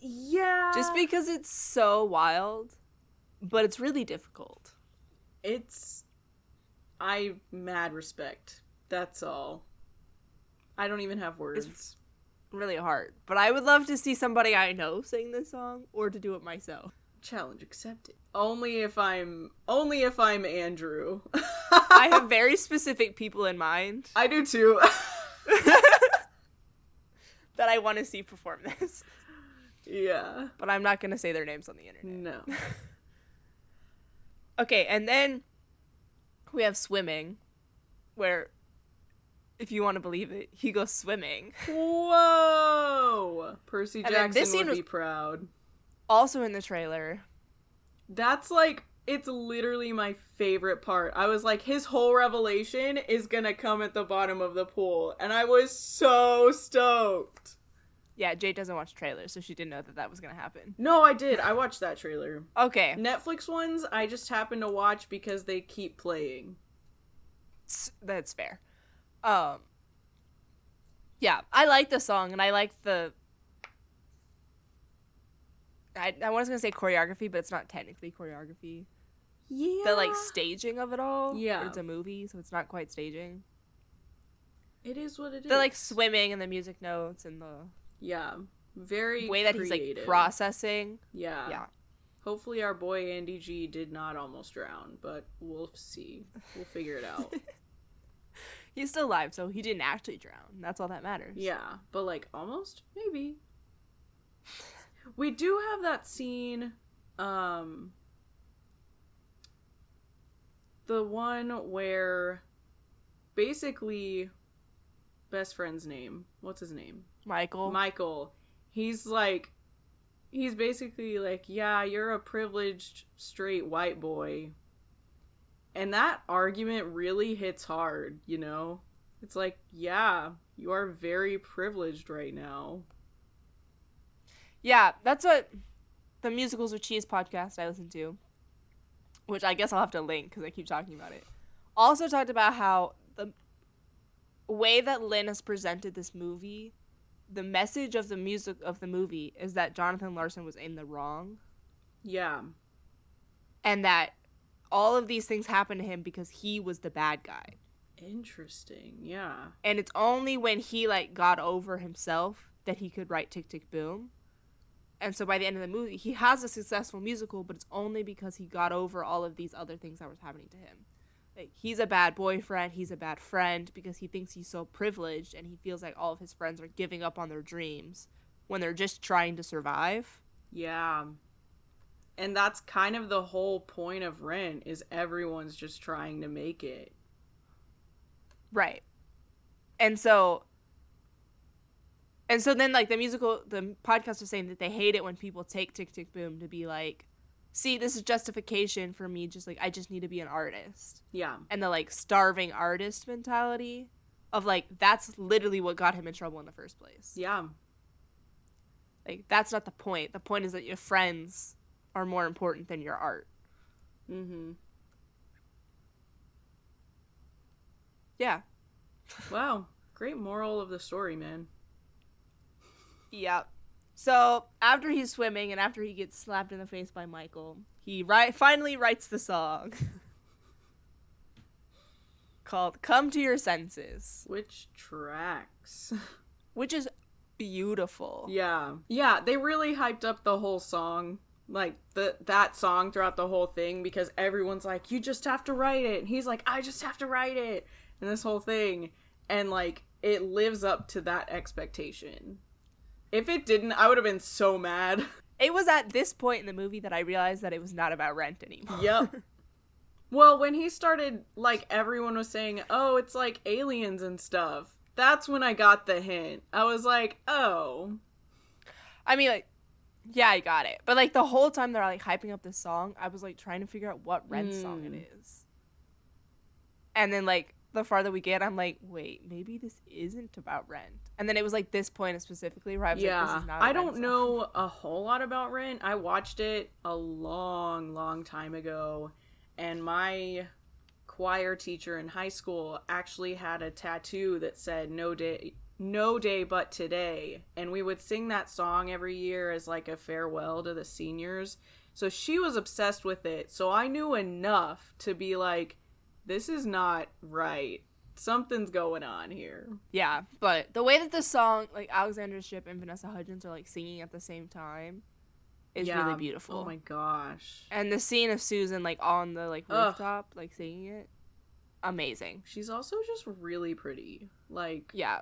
Speaker 3: yeah.
Speaker 2: just because it's so wild, but it's really difficult.
Speaker 3: It's. I mad respect. That's all. I don't even have words.
Speaker 2: Really hard. But I would love to see somebody I know sing this song or to do it myself.
Speaker 3: Challenge accepted. Only if I'm only if I'm Andrew.
Speaker 2: I have very specific people in mind
Speaker 3: I do too.
Speaker 2: that I want to see perform this,
Speaker 3: yeah.
Speaker 2: but I'm not going to say their names on the internet.
Speaker 3: No.
Speaker 2: Okay, and then we have swimming, where, if you want to believe it, he goes swimming.
Speaker 3: Whoa. Percy
Speaker 2: And
Speaker 3: Jackson
Speaker 2: this
Speaker 3: would
Speaker 2: scene was-
Speaker 3: be proud.
Speaker 2: Also in the trailer.
Speaker 3: That's like it's literally my favorite part. I was like his whole revelation is to come at the bottom of the pool and I was so stoked.
Speaker 2: Yeah, Jade doesn't watch trailers, so she didn't know that that was to happen.
Speaker 3: No, I did. I watched that trailer.
Speaker 2: Okay.
Speaker 3: Netflix ones I just happen to watch because they keep playing.
Speaker 2: That's fair. Um Yeah, I like the song and I like the I, I was gonna say choreography, but it's not technically choreography.
Speaker 3: Yeah.
Speaker 2: The like staging of it all.
Speaker 3: Yeah.
Speaker 2: It's a movie, so it's not quite staging.
Speaker 3: it is what it is.
Speaker 2: The like swimming and the music notes and the
Speaker 3: Yeah. Very
Speaker 2: way that he's like processing.
Speaker 3: Yeah.
Speaker 2: Yeah.
Speaker 3: Hopefully our boy Andy G did not almost drown, but we'll see. We'll figure it out.
Speaker 2: He's still alive, so he didn't actually drown. That's all that matters.
Speaker 3: yeah, but like almost maybe. We do have that scene um the one where basically best friend's name. What's his name?
Speaker 2: Michael.
Speaker 3: Michael, he's like, he's basically like, yeah, you're a privileged straight white boy. And that argument really hits hard, you know? It's like, yeah, you are very privileged right now.
Speaker 2: Yeah, that's what the musicals with cheese podcast I listen to, which I guess I'll have to link because I keep talking about it. Also talked about how the way that Lin has presented this movie, the message of the music of the movie is that Jonathan Larson was in the wrong
Speaker 3: Yeah.
Speaker 2: and that all of these things happened to him because he was the bad guy.
Speaker 3: Interesting. Yeah.
Speaker 2: And it's only when he like got over himself that he could write Tick Tick Boom. And so by the end of the movie, he has a successful musical, but it's only because he got over all of these other things that were happening to him. Like he's a bad boyfriend, he's a bad friend because he thinks he's so privileged and he feels like all of his friends are giving up on their dreams when they're just trying to survive.
Speaker 3: Yeah. And that's kind of the whole point of Rent is everyone's just trying to make it.
Speaker 2: Right. And so and so then like the musical the podcast was saying that they hate it when people take Tick Tick Boom to be like, see, this is justification for me just like I just need to be an artist.
Speaker 3: Yeah.
Speaker 2: And the like starving artist mentality of like that's literally what got him in trouble in the first place.
Speaker 3: Yeah.
Speaker 2: Like that's not the point. The point is that your friends are more important than your art.
Speaker 3: Mm-hmm.
Speaker 2: Yeah.
Speaker 3: Wow. Great moral of the story, man.
Speaker 2: Yep. So after he's swimming and after he gets slapped in the face by Michael, he ri- finally writes the song called "Come to Your Senses,"
Speaker 3: Which tracks?
Speaker 2: which is beautiful.
Speaker 3: yeah. Yeah, they really hyped up the whole song. Like the that song throughout the whole thing because everyone's like, You just have to write it and he's like, I just have to write it and this whole thing. And like it lives up to that expectation. If it didn't, I would have been so mad.
Speaker 2: It was at this point in the movie that I realized that it was not about rent anymore.
Speaker 3: Yep. well, when he started, like, everyone was saying, oh, it's like aliens and stuff. That's when I got the hint. I was like, oh.
Speaker 2: I mean, like, yeah, I got it. But like the whole time they're like hyping up this song, I was like trying to figure out what Rent song it mm. is. And then like the farther we get, I'm like, wait, maybe this isn't about Rent. And then it was like this point specifically where I was like,
Speaker 3: yeah.
Speaker 2: this is not.
Speaker 3: I
Speaker 2: Rent
Speaker 3: don't
Speaker 2: song.
Speaker 3: know a whole lot about Rent. I watched it a long, long time ago. And my choir teacher in high school actually had a tattoo that said no day no day but today and we would sing that song every year as like a farewell to the seniors so she was obsessed with it so i knew enough to be like this is not right something's going on here
Speaker 2: Yeah, but the way that the song, like Alexandra Shipp and Vanessa Hudgens, are like singing at the same time, is
Speaker 3: Yeah.
Speaker 2: really beautiful.
Speaker 3: oh my gosh
Speaker 2: And the scene of Susan like on the like
Speaker 3: Ugh.
Speaker 2: rooftop, like singing it, amazing.
Speaker 3: she's also just really pretty like
Speaker 2: Yeah,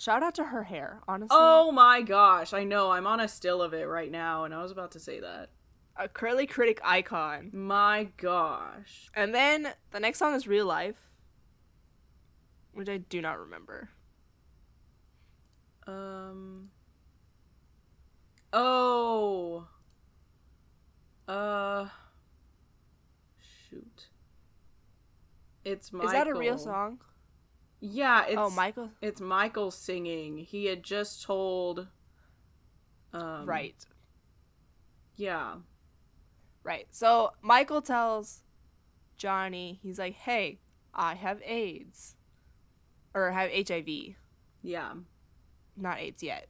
Speaker 2: shout out to her hair. Honestly,
Speaker 3: oh my gosh i know i'm on a still of it right now and i was about to say that
Speaker 2: a curly critic icon.
Speaker 3: my gosh
Speaker 2: And then the next song is Real Life, which I do not remember.
Speaker 3: Um. Oh. Uh. Shoot. It's Michael.
Speaker 2: Is that a real song?
Speaker 3: Yeah. It's,
Speaker 2: oh, Michael.
Speaker 3: It's Michael singing. He had just told. Um,
Speaker 2: right,
Speaker 3: Yeah.
Speaker 2: right. So Michael tells Johnny, he's like, "Hey, I have AIDS, or have HIV,
Speaker 3: Yeah.
Speaker 2: not AIDS yet."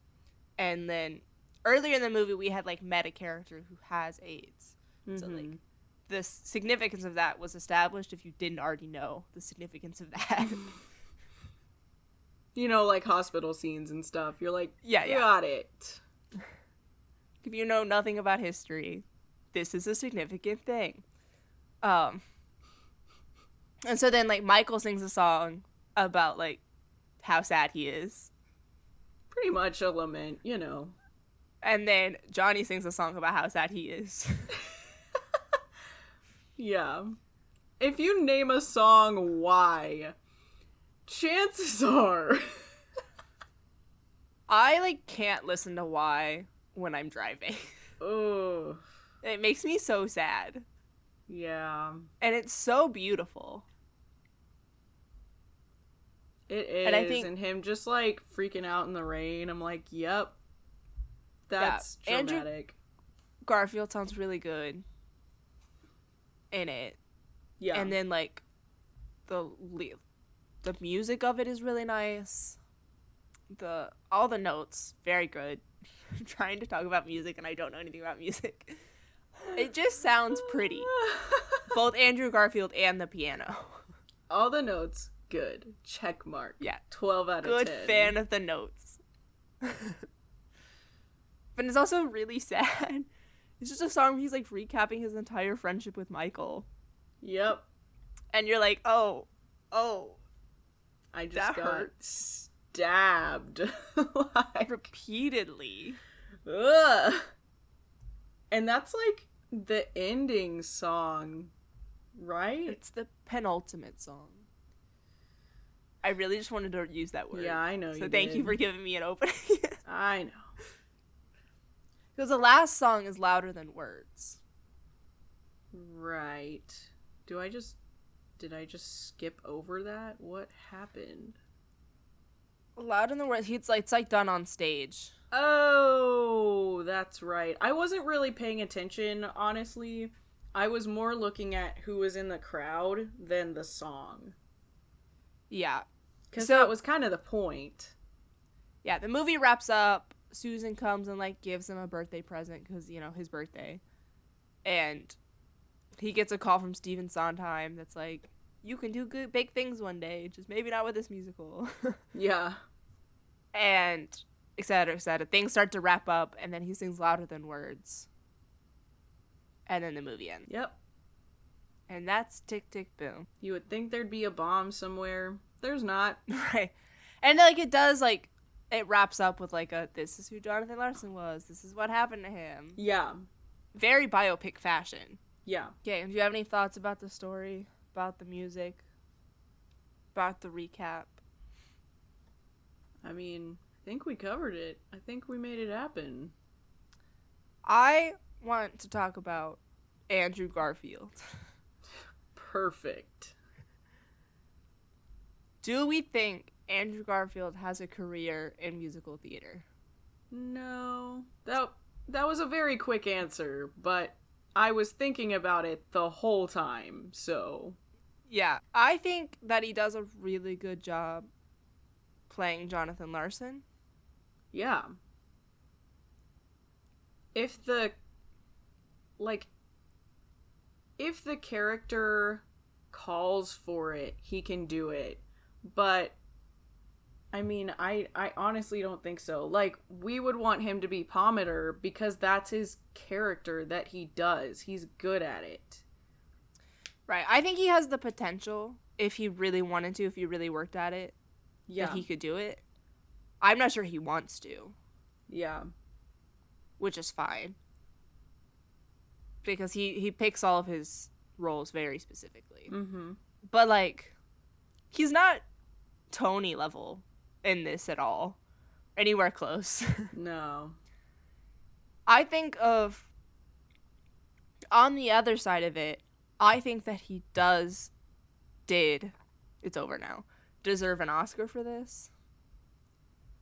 Speaker 2: And then earlier in the movie we had like met a character who has AIDS. So
Speaker 3: Mhm.
Speaker 2: like the significance of that was established if you didn't already know the significance of that.
Speaker 3: you know, like hospital scenes and stuff. You're like,
Speaker 2: Yeah, yeah.
Speaker 3: got it.
Speaker 2: if you know nothing about history, this is a significant thing. Um and so then like Michael sings a song about like how sad he is.
Speaker 3: Pretty much a lament, you know.
Speaker 2: And then Johnny sings a song about how sad he is.
Speaker 3: Yeah. If you name a song why, chances are
Speaker 2: I like can't listen to why when I'm driving.
Speaker 3: Oh,
Speaker 2: It makes me so sad.
Speaker 3: yeah.
Speaker 2: And it's so beautiful.
Speaker 3: It is.
Speaker 2: And
Speaker 3: And,
Speaker 2: I think-
Speaker 3: him just like freaking out in the rain. I'm like, yep. That's
Speaker 2: Andrew-
Speaker 3: dramatic.
Speaker 2: Garfield sounds really good in it.
Speaker 3: yeah.
Speaker 2: And then like the the music of it is really nice. The all the notes very good. I'm trying to talk about music and I don't know anything about music. It just sounds pretty. Both Andrew Garfield and the piano.
Speaker 3: All the notes, good. Check mark.
Speaker 2: Yeah.
Speaker 3: 12 out of 10.
Speaker 2: Good fan of the notes. but it's also really sad. It's just a song where he's like recapping his entire friendship with Michael.
Speaker 3: Yep.
Speaker 2: And you're like, oh, oh,
Speaker 3: I just
Speaker 2: That
Speaker 3: got
Speaker 2: hurts.
Speaker 3: stabbed. like,
Speaker 2: repeatedly.
Speaker 3: ugh. And that's like the ending song, right?
Speaker 2: It's the penultimate song. I really just wanted to use that word.
Speaker 3: Yeah, I know.
Speaker 2: So
Speaker 3: you
Speaker 2: thank you for giving me an opening.
Speaker 3: I know.
Speaker 2: Because the last song is louder than words.
Speaker 3: Right. Do I just did I just skip over that? What happened?
Speaker 2: Louder than words. It's like it's like done on stage.
Speaker 3: Oh, that's right. I wasn't really paying attention, honestly. I was more looking at who was in the crowd than the song.
Speaker 2: Yeah.
Speaker 3: Because
Speaker 2: So-
Speaker 3: that was kind of the point.
Speaker 2: Yeah, the movie wraps up. Susan comes and like gives him a birthday present because you know his birthday, and he gets a call from Stephen Sondheim that's like, "You can do good, big things one day, just maybe not with this musical,"
Speaker 3: Yeah.
Speaker 2: and et cetera, et cetera. Things start to wrap up, and then he sings louder than words, and then the movie ends,
Speaker 3: Yep.
Speaker 2: and that's Tick Tick Boom,
Speaker 3: You would think there'd be a bomb somewhere. There's not.
Speaker 2: right? And like it does like. It wraps up with like a this is who Jonathan Larson was. This is what happened to him.
Speaker 3: Yeah.
Speaker 2: Very biopic fashion.
Speaker 3: Yeah.
Speaker 2: Okay, do you have any thoughts about the story, about the music, about the recap?
Speaker 3: I mean, I think we covered it. I think we made it happen.
Speaker 2: I want to talk about Andrew Garfield.
Speaker 3: Perfect.
Speaker 2: Do we think Andrew Garfield has a career in musical theater?
Speaker 3: No. That that was a very quick answer, but I was thinking about it the whole time. So,
Speaker 2: Yeah, I think that he does a really good job playing Jonathan Larson.
Speaker 3: yeah. If the like if the character calls for it, he can do it. But I mean, I I honestly don't think so. Like we would want him to be Pomander because that's his character that he does. He's good at it.
Speaker 2: Right. I think he has the potential if he really wanted to, if he really worked at it,
Speaker 3: Yeah.
Speaker 2: that he could do it. I'm not sure he wants to.
Speaker 3: yeah.
Speaker 2: which is fine because he he picks all of his roles very specifically
Speaker 3: Mhm.
Speaker 2: but like he's not tony level in this at all anywhere close
Speaker 3: No.
Speaker 2: i think of on the other side of it i think that he does did it's over now deserve an oscar for this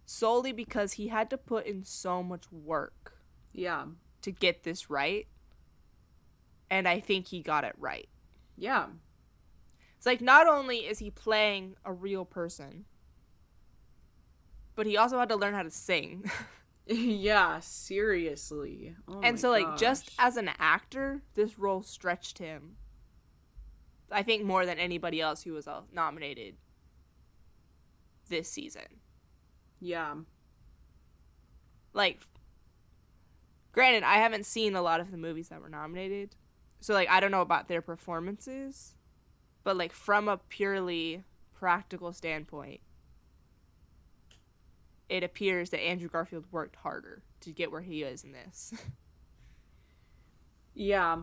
Speaker 2: solely because he had to put in so much work
Speaker 3: Yeah.
Speaker 2: to get this right. And I think he got it right.
Speaker 3: Yeah.
Speaker 2: It's like not only is he playing a real person, but he also had to learn how to sing.
Speaker 3: yeah, seriously. Oh
Speaker 2: and so like just as an actor, this role stretched him. I think more than anybody else who was uh, nominated this season.
Speaker 3: yeah,
Speaker 2: Like granted, I haven't seen a lot of the movies that were nominated. So like I don't know about their performances, but like from a purely practical standpoint, it appears that Andrew Garfield worked harder to get where he is in this.
Speaker 3: yeah.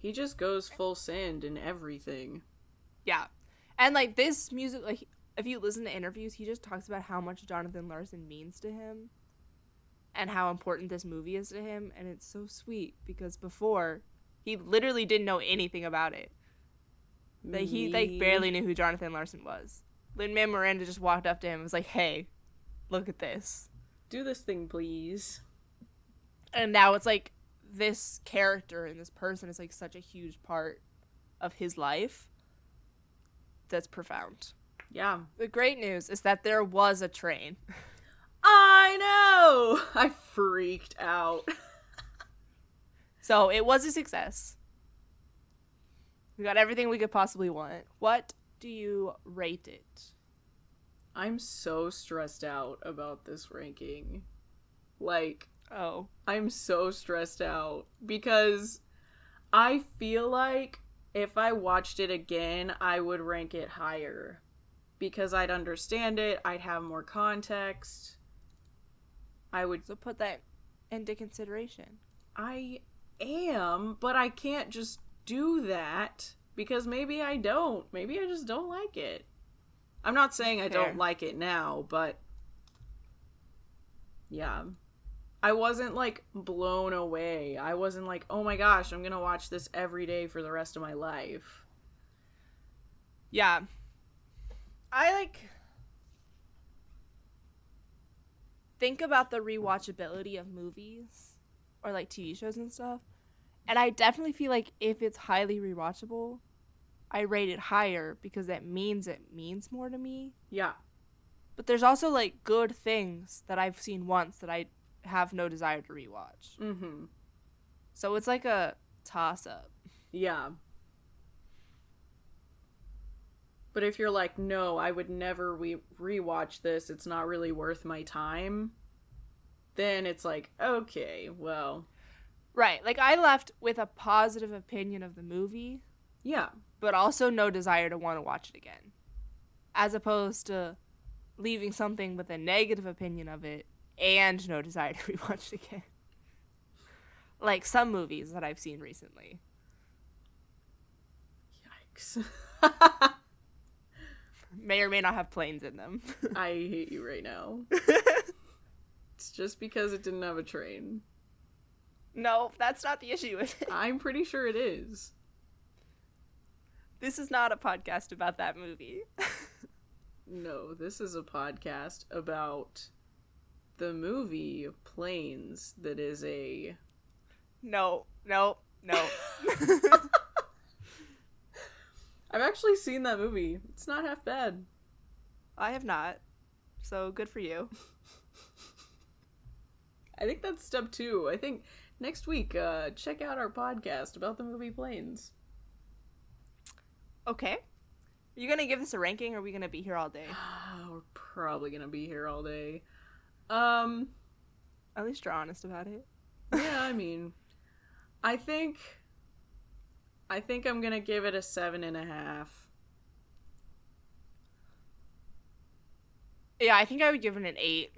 Speaker 3: He just goes full send in everything.
Speaker 2: Yeah. And like this music like if you listen to interviews, he just talks about how much Jonathan Larson means to him and how important this movie is to him and it's so sweet because before he literally didn't know anything about it. Like he like barely knew who Jonathan Larson was. Lin Manuel Miranda just walked up to him and was like, "Hey, look at this."
Speaker 3: do this thing, please.
Speaker 2: And now it's like this character and this person is like such a huge part of his life. That's profound.
Speaker 3: Yeah,
Speaker 2: The great news is that there was a train.
Speaker 3: I know. I freaked out.
Speaker 2: So it was a success. We got everything we could possibly want. What do you rate it?
Speaker 3: I'm so stressed out about this ranking. Like,
Speaker 2: Oh.
Speaker 3: I'm so stressed out because I feel like if I watched it again, I would rank it higher because I'd understand it, I'd have more context. I would
Speaker 2: So put that into consideration.
Speaker 3: I am, but I can't just do that because maybe I don't. Maybe I just don't like it. I'm not saying I
Speaker 2: Fair.
Speaker 3: don't like it now, but yeah. I wasn't like blown away. I wasn't like, "Oh my gosh, I'm going to watch this every day for the rest of my life."
Speaker 2: Yeah. I like think about the rewatchability of movies or like TV shows and stuff. And I definitely feel like if it's highly rewatchable, I rate it higher because that means it means more to me.
Speaker 3: Yeah.
Speaker 2: But there's also like good things that I've seen once that I have no desire to rewatch.
Speaker 3: Mhm.
Speaker 2: So it's like a toss up.
Speaker 3: Yeah. But if you're like, no, I would never re- rewatch this, it's not really worth my time, then it's like, okay, well,
Speaker 2: Right. Like I left with a positive opinion of the movie,
Speaker 3: yeah.
Speaker 2: But also no desire to want to watch it again. As opposed to leaving something with a negative opinion of it and no desire to rewatch it again. Like some movies that I've seen recently.
Speaker 3: Yikes.
Speaker 2: May or may not have planes in them.
Speaker 3: I hate you right now. It's just because it didn't have a train.
Speaker 2: no, that's not the issue with it.
Speaker 3: I'm pretty sure it is.
Speaker 2: This is not a podcast about that movie.
Speaker 3: No, this is a podcast about the movie Planes that is a
Speaker 2: no, no, no.
Speaker 3: I've actually seen that movie. It's not half bad.
Speaker 2: I have not. So good for you.
Speaker 3: I think that's step two. I think next week, uh, check out our podcast about the movie Planes.
Speaker 2: Okay. Are you gonna give this a ranking or are we gonna be here all day?
Speaker 3: We're probably gonna be here all day. Um,
Speaker 2: At least you're honest about it.
Speaker 3: yeah, I mean, I think, I think I'm gonna give it a seven and a half.
Speaker 2: Yeah, I think I would give it an eight.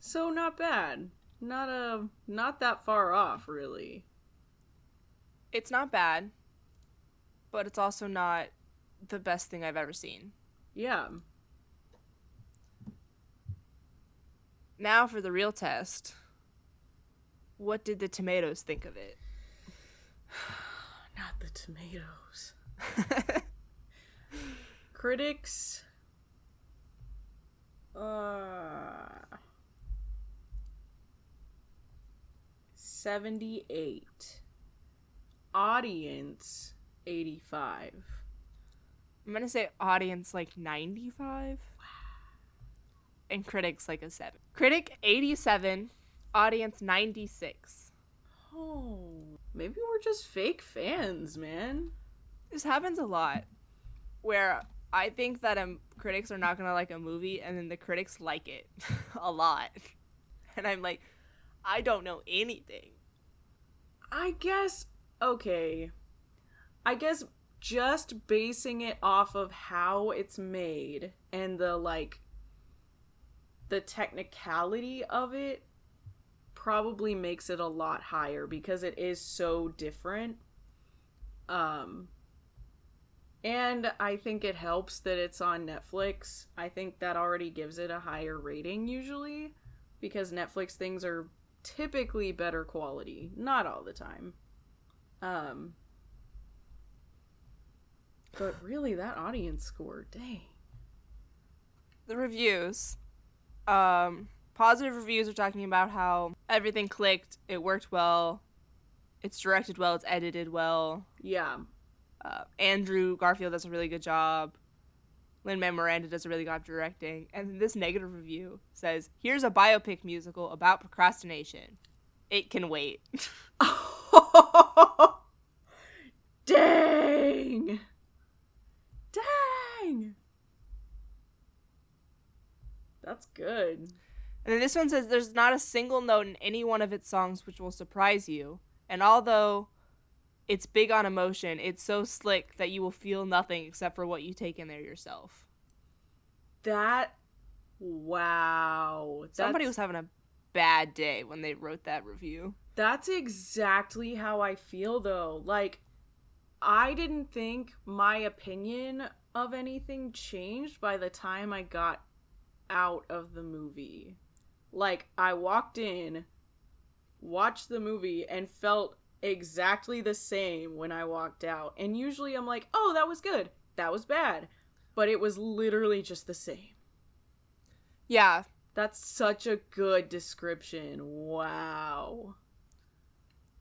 Speaker 3: So not bad. Not a, not that far off, really.
Speaker 2: It's not bad, but it's also not the best thing I've ever seen.
Speaker 3: Yeah.
Speaker 2: Now for the real test. What did the tomatoes think of it?
Speaker 3: Not the tomatoes. Critics. Uh. 78. Audience 85.
Speaker 2: I'm gonna say audience like 95. and critics like a 7. Critic 87, audience 96.
Speaker 3: Oh, maybe we're just fake fans, man.
Speaker 2: This happens a lot where I think that um, critics are not going to like a movie and then the critics like it a lot. And I'm like, I don't know anything.
Speaker 3: I guess okay. I guess just basing it off of how it's made and the like the technicality of it probably makes it a lot higher because it is so different. Um and I think it helps that it's on Netflix. I think that already gives it a higher rating usually because Netflix things are typically better quality, not all the time. Um but really that audience score, dang.
Speaker 2: The reviews. Um, positive reviews are talking about how everything clicked, it worked well, it's directed well, it's edited well.
Speaker 3: Yeah.
Speaker 2: Uh, Andrew Garfield does a really good job. Lin Manuel Miranda does a really good job directing. And this negative review says, "Here's a biopic musical about procrastination. It can wait."
Speaker 3: Dang. That's good.
Speaker 2: And then this one says there's not a single note in any one of its songs which will surprise you. And although it's big on emotion, it's so slick that you will feel nothing except for what you take in there yourself.
Speaker 3: That wow.
Speaker 2: Somebody was having a bad day when they wrote that review.
Speaker 3: That's exactly how I feel though. Like I didn't think my opinion of anything changed by the time I got out of the movie. Like I walked in, watched the movie and felt exactly the same when I walked out. And usually I'm like, "Oh, that was good. That was bad." But it was literally just the same.
Speaker 2: Yeah,
Speaker 3: That's such a good description. Wow.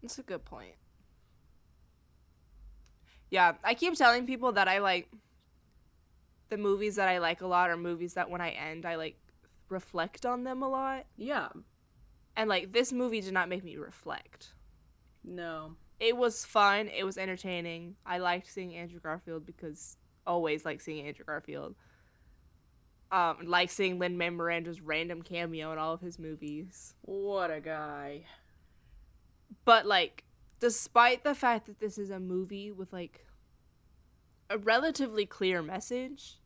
Speaker 2: that's a good point. Yeah, I keep telling people that I like the movies that I like a lot are movies that when I end, I like reflect on them a lot.
Speaker 3: Yeah.
Speaker 2: And like this movie did not make me reflect.
Speaker 3: No.
Speaker 2: It was fun. It was entertaining. I liked seeing Andrew Garfield because always like seeing Andrew Garfield. Um, like seeing Lin Manuel Miranda's random cameo in all of his movies.
Speaker 3: What a guy.
Speaker 2: But like, despite the fact that this is a movie with like a relatively clear message,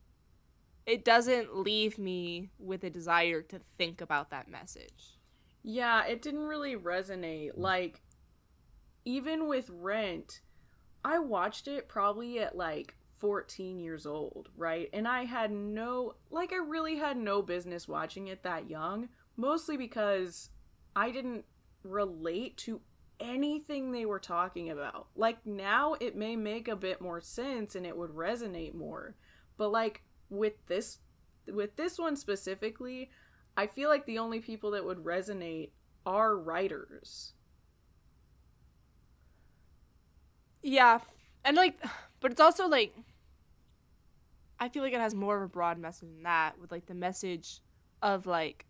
Speaker 2: it doesn't leave me with a desire to think about that message.
Speaker 3: Yeah, it didn't really resonate. Like, even with Rent, I watched it probably at like 14 years old, right? And I had no, like, I really had no business watching it that young, mostly because I didn't relate to anything they were talking about. Like, now it may make a bit more sense and it would resonate more. But, like, with this, with this one specifically, I feel like the only people that would resonate are writers.
Speaker 2: Yeah. And like but it's also like I feel like it has more of a broad message than that with like the message of like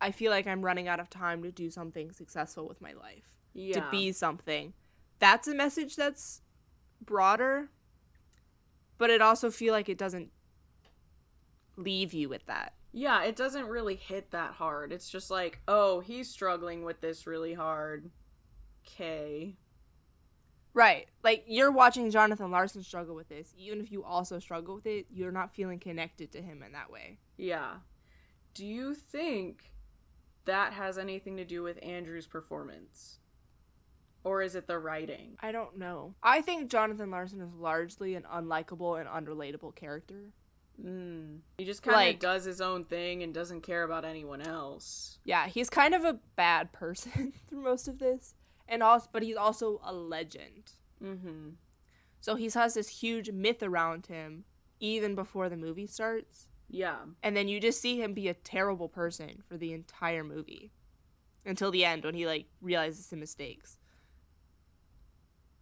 Speaker 2: I feel like I'm running out of time to do something successful with my life.
Speaker 3: Yeah.
Speaker 2: To be something. That's a message that's broader, but it also feel like it doesn't leave you with that.
Speaker 3: Yeah, it doesn't really hit that hard. It's just like, oh, he's struggling with this really hard. Okay.
Speaker 2: Right. Like you're watching Jonathan Larson struggle with this. Even if you also struggle with it, you're not feeling connected to him in that way.
Speaker 3: Yeah. Do you think that has anything to do with Andrew's performance? Or is it the writing?
Speaker 2: I don't know. I think Jonathan Larson is largely an unlikable and unrelatable character.
Speaker 3: Mm. He just kind of
Speaker 2: Like-
Speaker 3: does his own thing and doesn't care about anyone else.
Speaker 2: Yeah, he's kind of a bad person through most of this. And also but he's also a legend.
Speaker 3: Mm-hmm.
Speaker 2: So he has this huge myth around him even before the movie starts.
Speaker 3: Yeah.
Speaker 2: And then you just see him be a terrible person for the entire movie. Until the end when he like realizes his mistakes.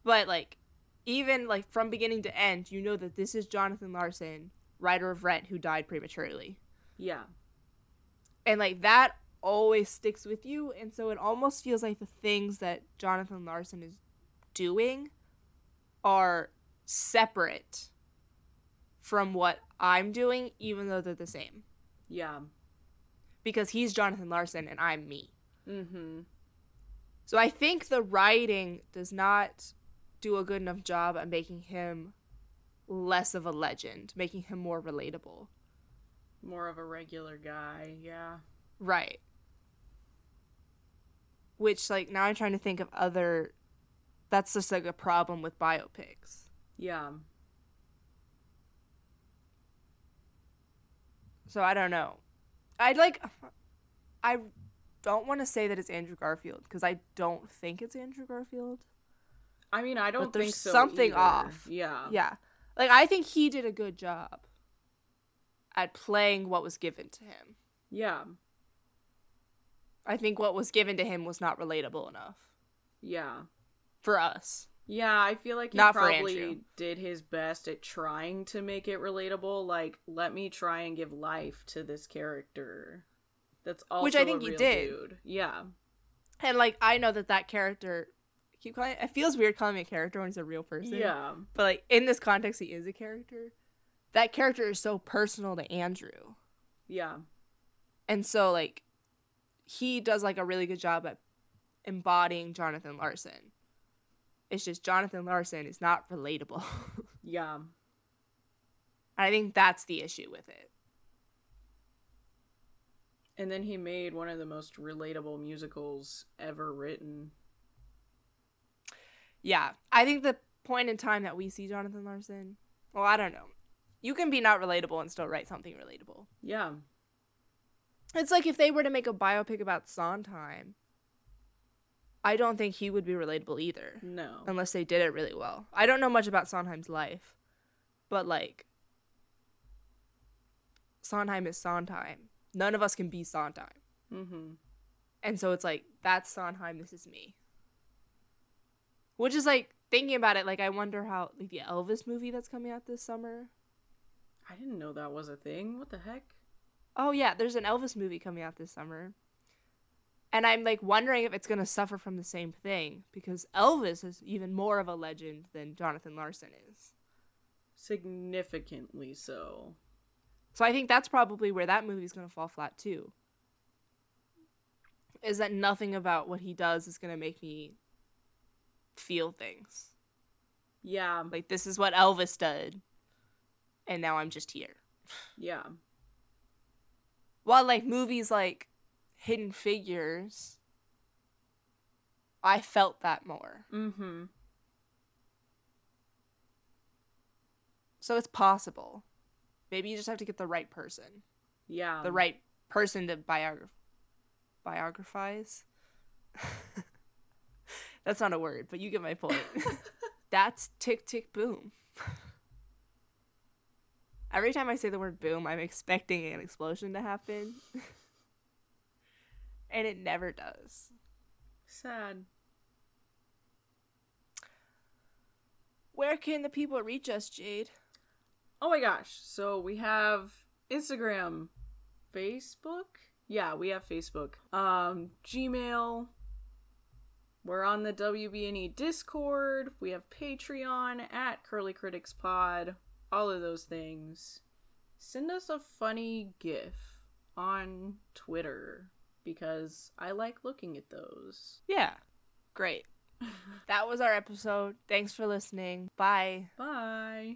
Speaker 2: But like even like from beginning to end, you know that this is Jonathan Larson, writer of Rent, who died prematurely.
Speaker 3: Yeah.
Speaker 2: And like that always sticks with you. And so it almost feels like the things that Jonathan Larson is doing are separate from what I'm doing, even though they're the same.
Speaker 3: Yeah.
Speaker 2: Because he's Jonathan Larson and I'm me.
Speaker 3: Mm-hmm.
Speaker 2: So I think the writing does not do a good enough job at making him less of a legend, making him more relatable.
Speaker 3: More of a regular guy, yeah.
Speaker 2: Right. Which like now I'm trying to think of other that's just like a problem with biopics.
Speaker 3: Yeah.
Speaker 2: So I don't know. I'd like I don't want to say that it's Andrew Garfield because I don't think it's Andrew Garfield.
Speaker 3: I mean, I don't
Speaker 2: But there's
Speaker 3: think so
Speaker 2: something
Speaker 3: either.
Speaker 2: off.
Speaker 3: Yeah.
Speaker 2: Yeah. Like I think he did a good job at playing what was given to him.
Speaker 3: Yeah.
Speaker 2: I think what was given to him was not relatable enough
Speaker 3: Yeah.
Speaker 2: for us.
Speaker 3: Yeah, I feel like he
Speaker 2: Not
Speaker 3: probably did his best at trying to make it relatable. Like, let me try and give life to this character. That's also
Speaker 2: Which I think
Speaker 3: a
Speaker 2: he did.
Speaker 3: Dude. Yeah,
Speaker 2: And like I know that that character keep calling it feels weird calling him a character when he's a real person.
Speaker 3: yeah,
Speaker 2: But like in this context he is a character. That character is so personal to Andrew.
Speaker 3: yeah,
Speaker 2: And so like he does like a really good job at embodying Jonathan Larson. It's just Jonathan Larson is not relatable.
Speaker 3: yeah.
Speaker 2: I think that's the issue with it.
Speaker 3: And then he made one of the most relatable musicals ever written.
Speaker 2: Yeah, I think the point in time that we see Jonathan Larson, well, I don't know. You can be not relatable and still write something relatable.
Speaker 3: Yeah,
Speaker 2: It's like if they were to make a biopic about Sondheim, I don't think he would be relatable either,
Speaker 3: no,
Speaker 2: unless they did it really well. I don't know much about Sondheim's life, but like, Sondheim is Sondheim. None of us can be Sondheim.
Speaker 3: mm-hmm.
Speaker 2: And so it's like, that's Sondheim, this is me. Which is like, thinking about it, like, I wonder how, like, the Elvis movie that's coming out this summer.
Speaker 3: I didn't know that was a thing. What the heck?
Speaker 2: Oh, yeah, there's an Elvis movie coming out this summer. And I'm like wondering if it's going to suffer from the same thing because Elvis is even more of a legend than Jonathan Larson is.
Speaker 3: Significantly so.
Speaker 2: So I think that's probably where that movie's going to fall flat too. Is that nothing about what he does is going to make me feel things.
Speaker 3: Yeah,
Speaker 2: Like this is what Elvis did. And now I'm just here.
Speaker 3: yeah,
Speaker 2: While like movies like Hidden Figures I felt that more.
Speaker 3: mm-hmm.
Speaker 2: So it's possible. Maybe you just have to get the right person.
Speaker 3: Yeah,
Speaker 2: The right person to biograph biographize. That's not a word, but you get my point. That's tick tick boom. Every time I say the word boom, I'm expecting an explosion to happen. and it never does.
Speaker 3: Sad.
Speaker 2: Where can the people reach us, Jade?
Speaker 3: Oh my gosh. So we have Instagram, Facebook. Yeah, we have Facebook. Um, Gmail. We're on the WBNE Discord. We have Patreon at Curly Critics Pod. All of those things. Send us a funny GIF on Twitter because I like looking at those.
Speaker 2: Yeah. Great. that was our episode. Thanks for listening. Bye.
Speaker 3: Bye.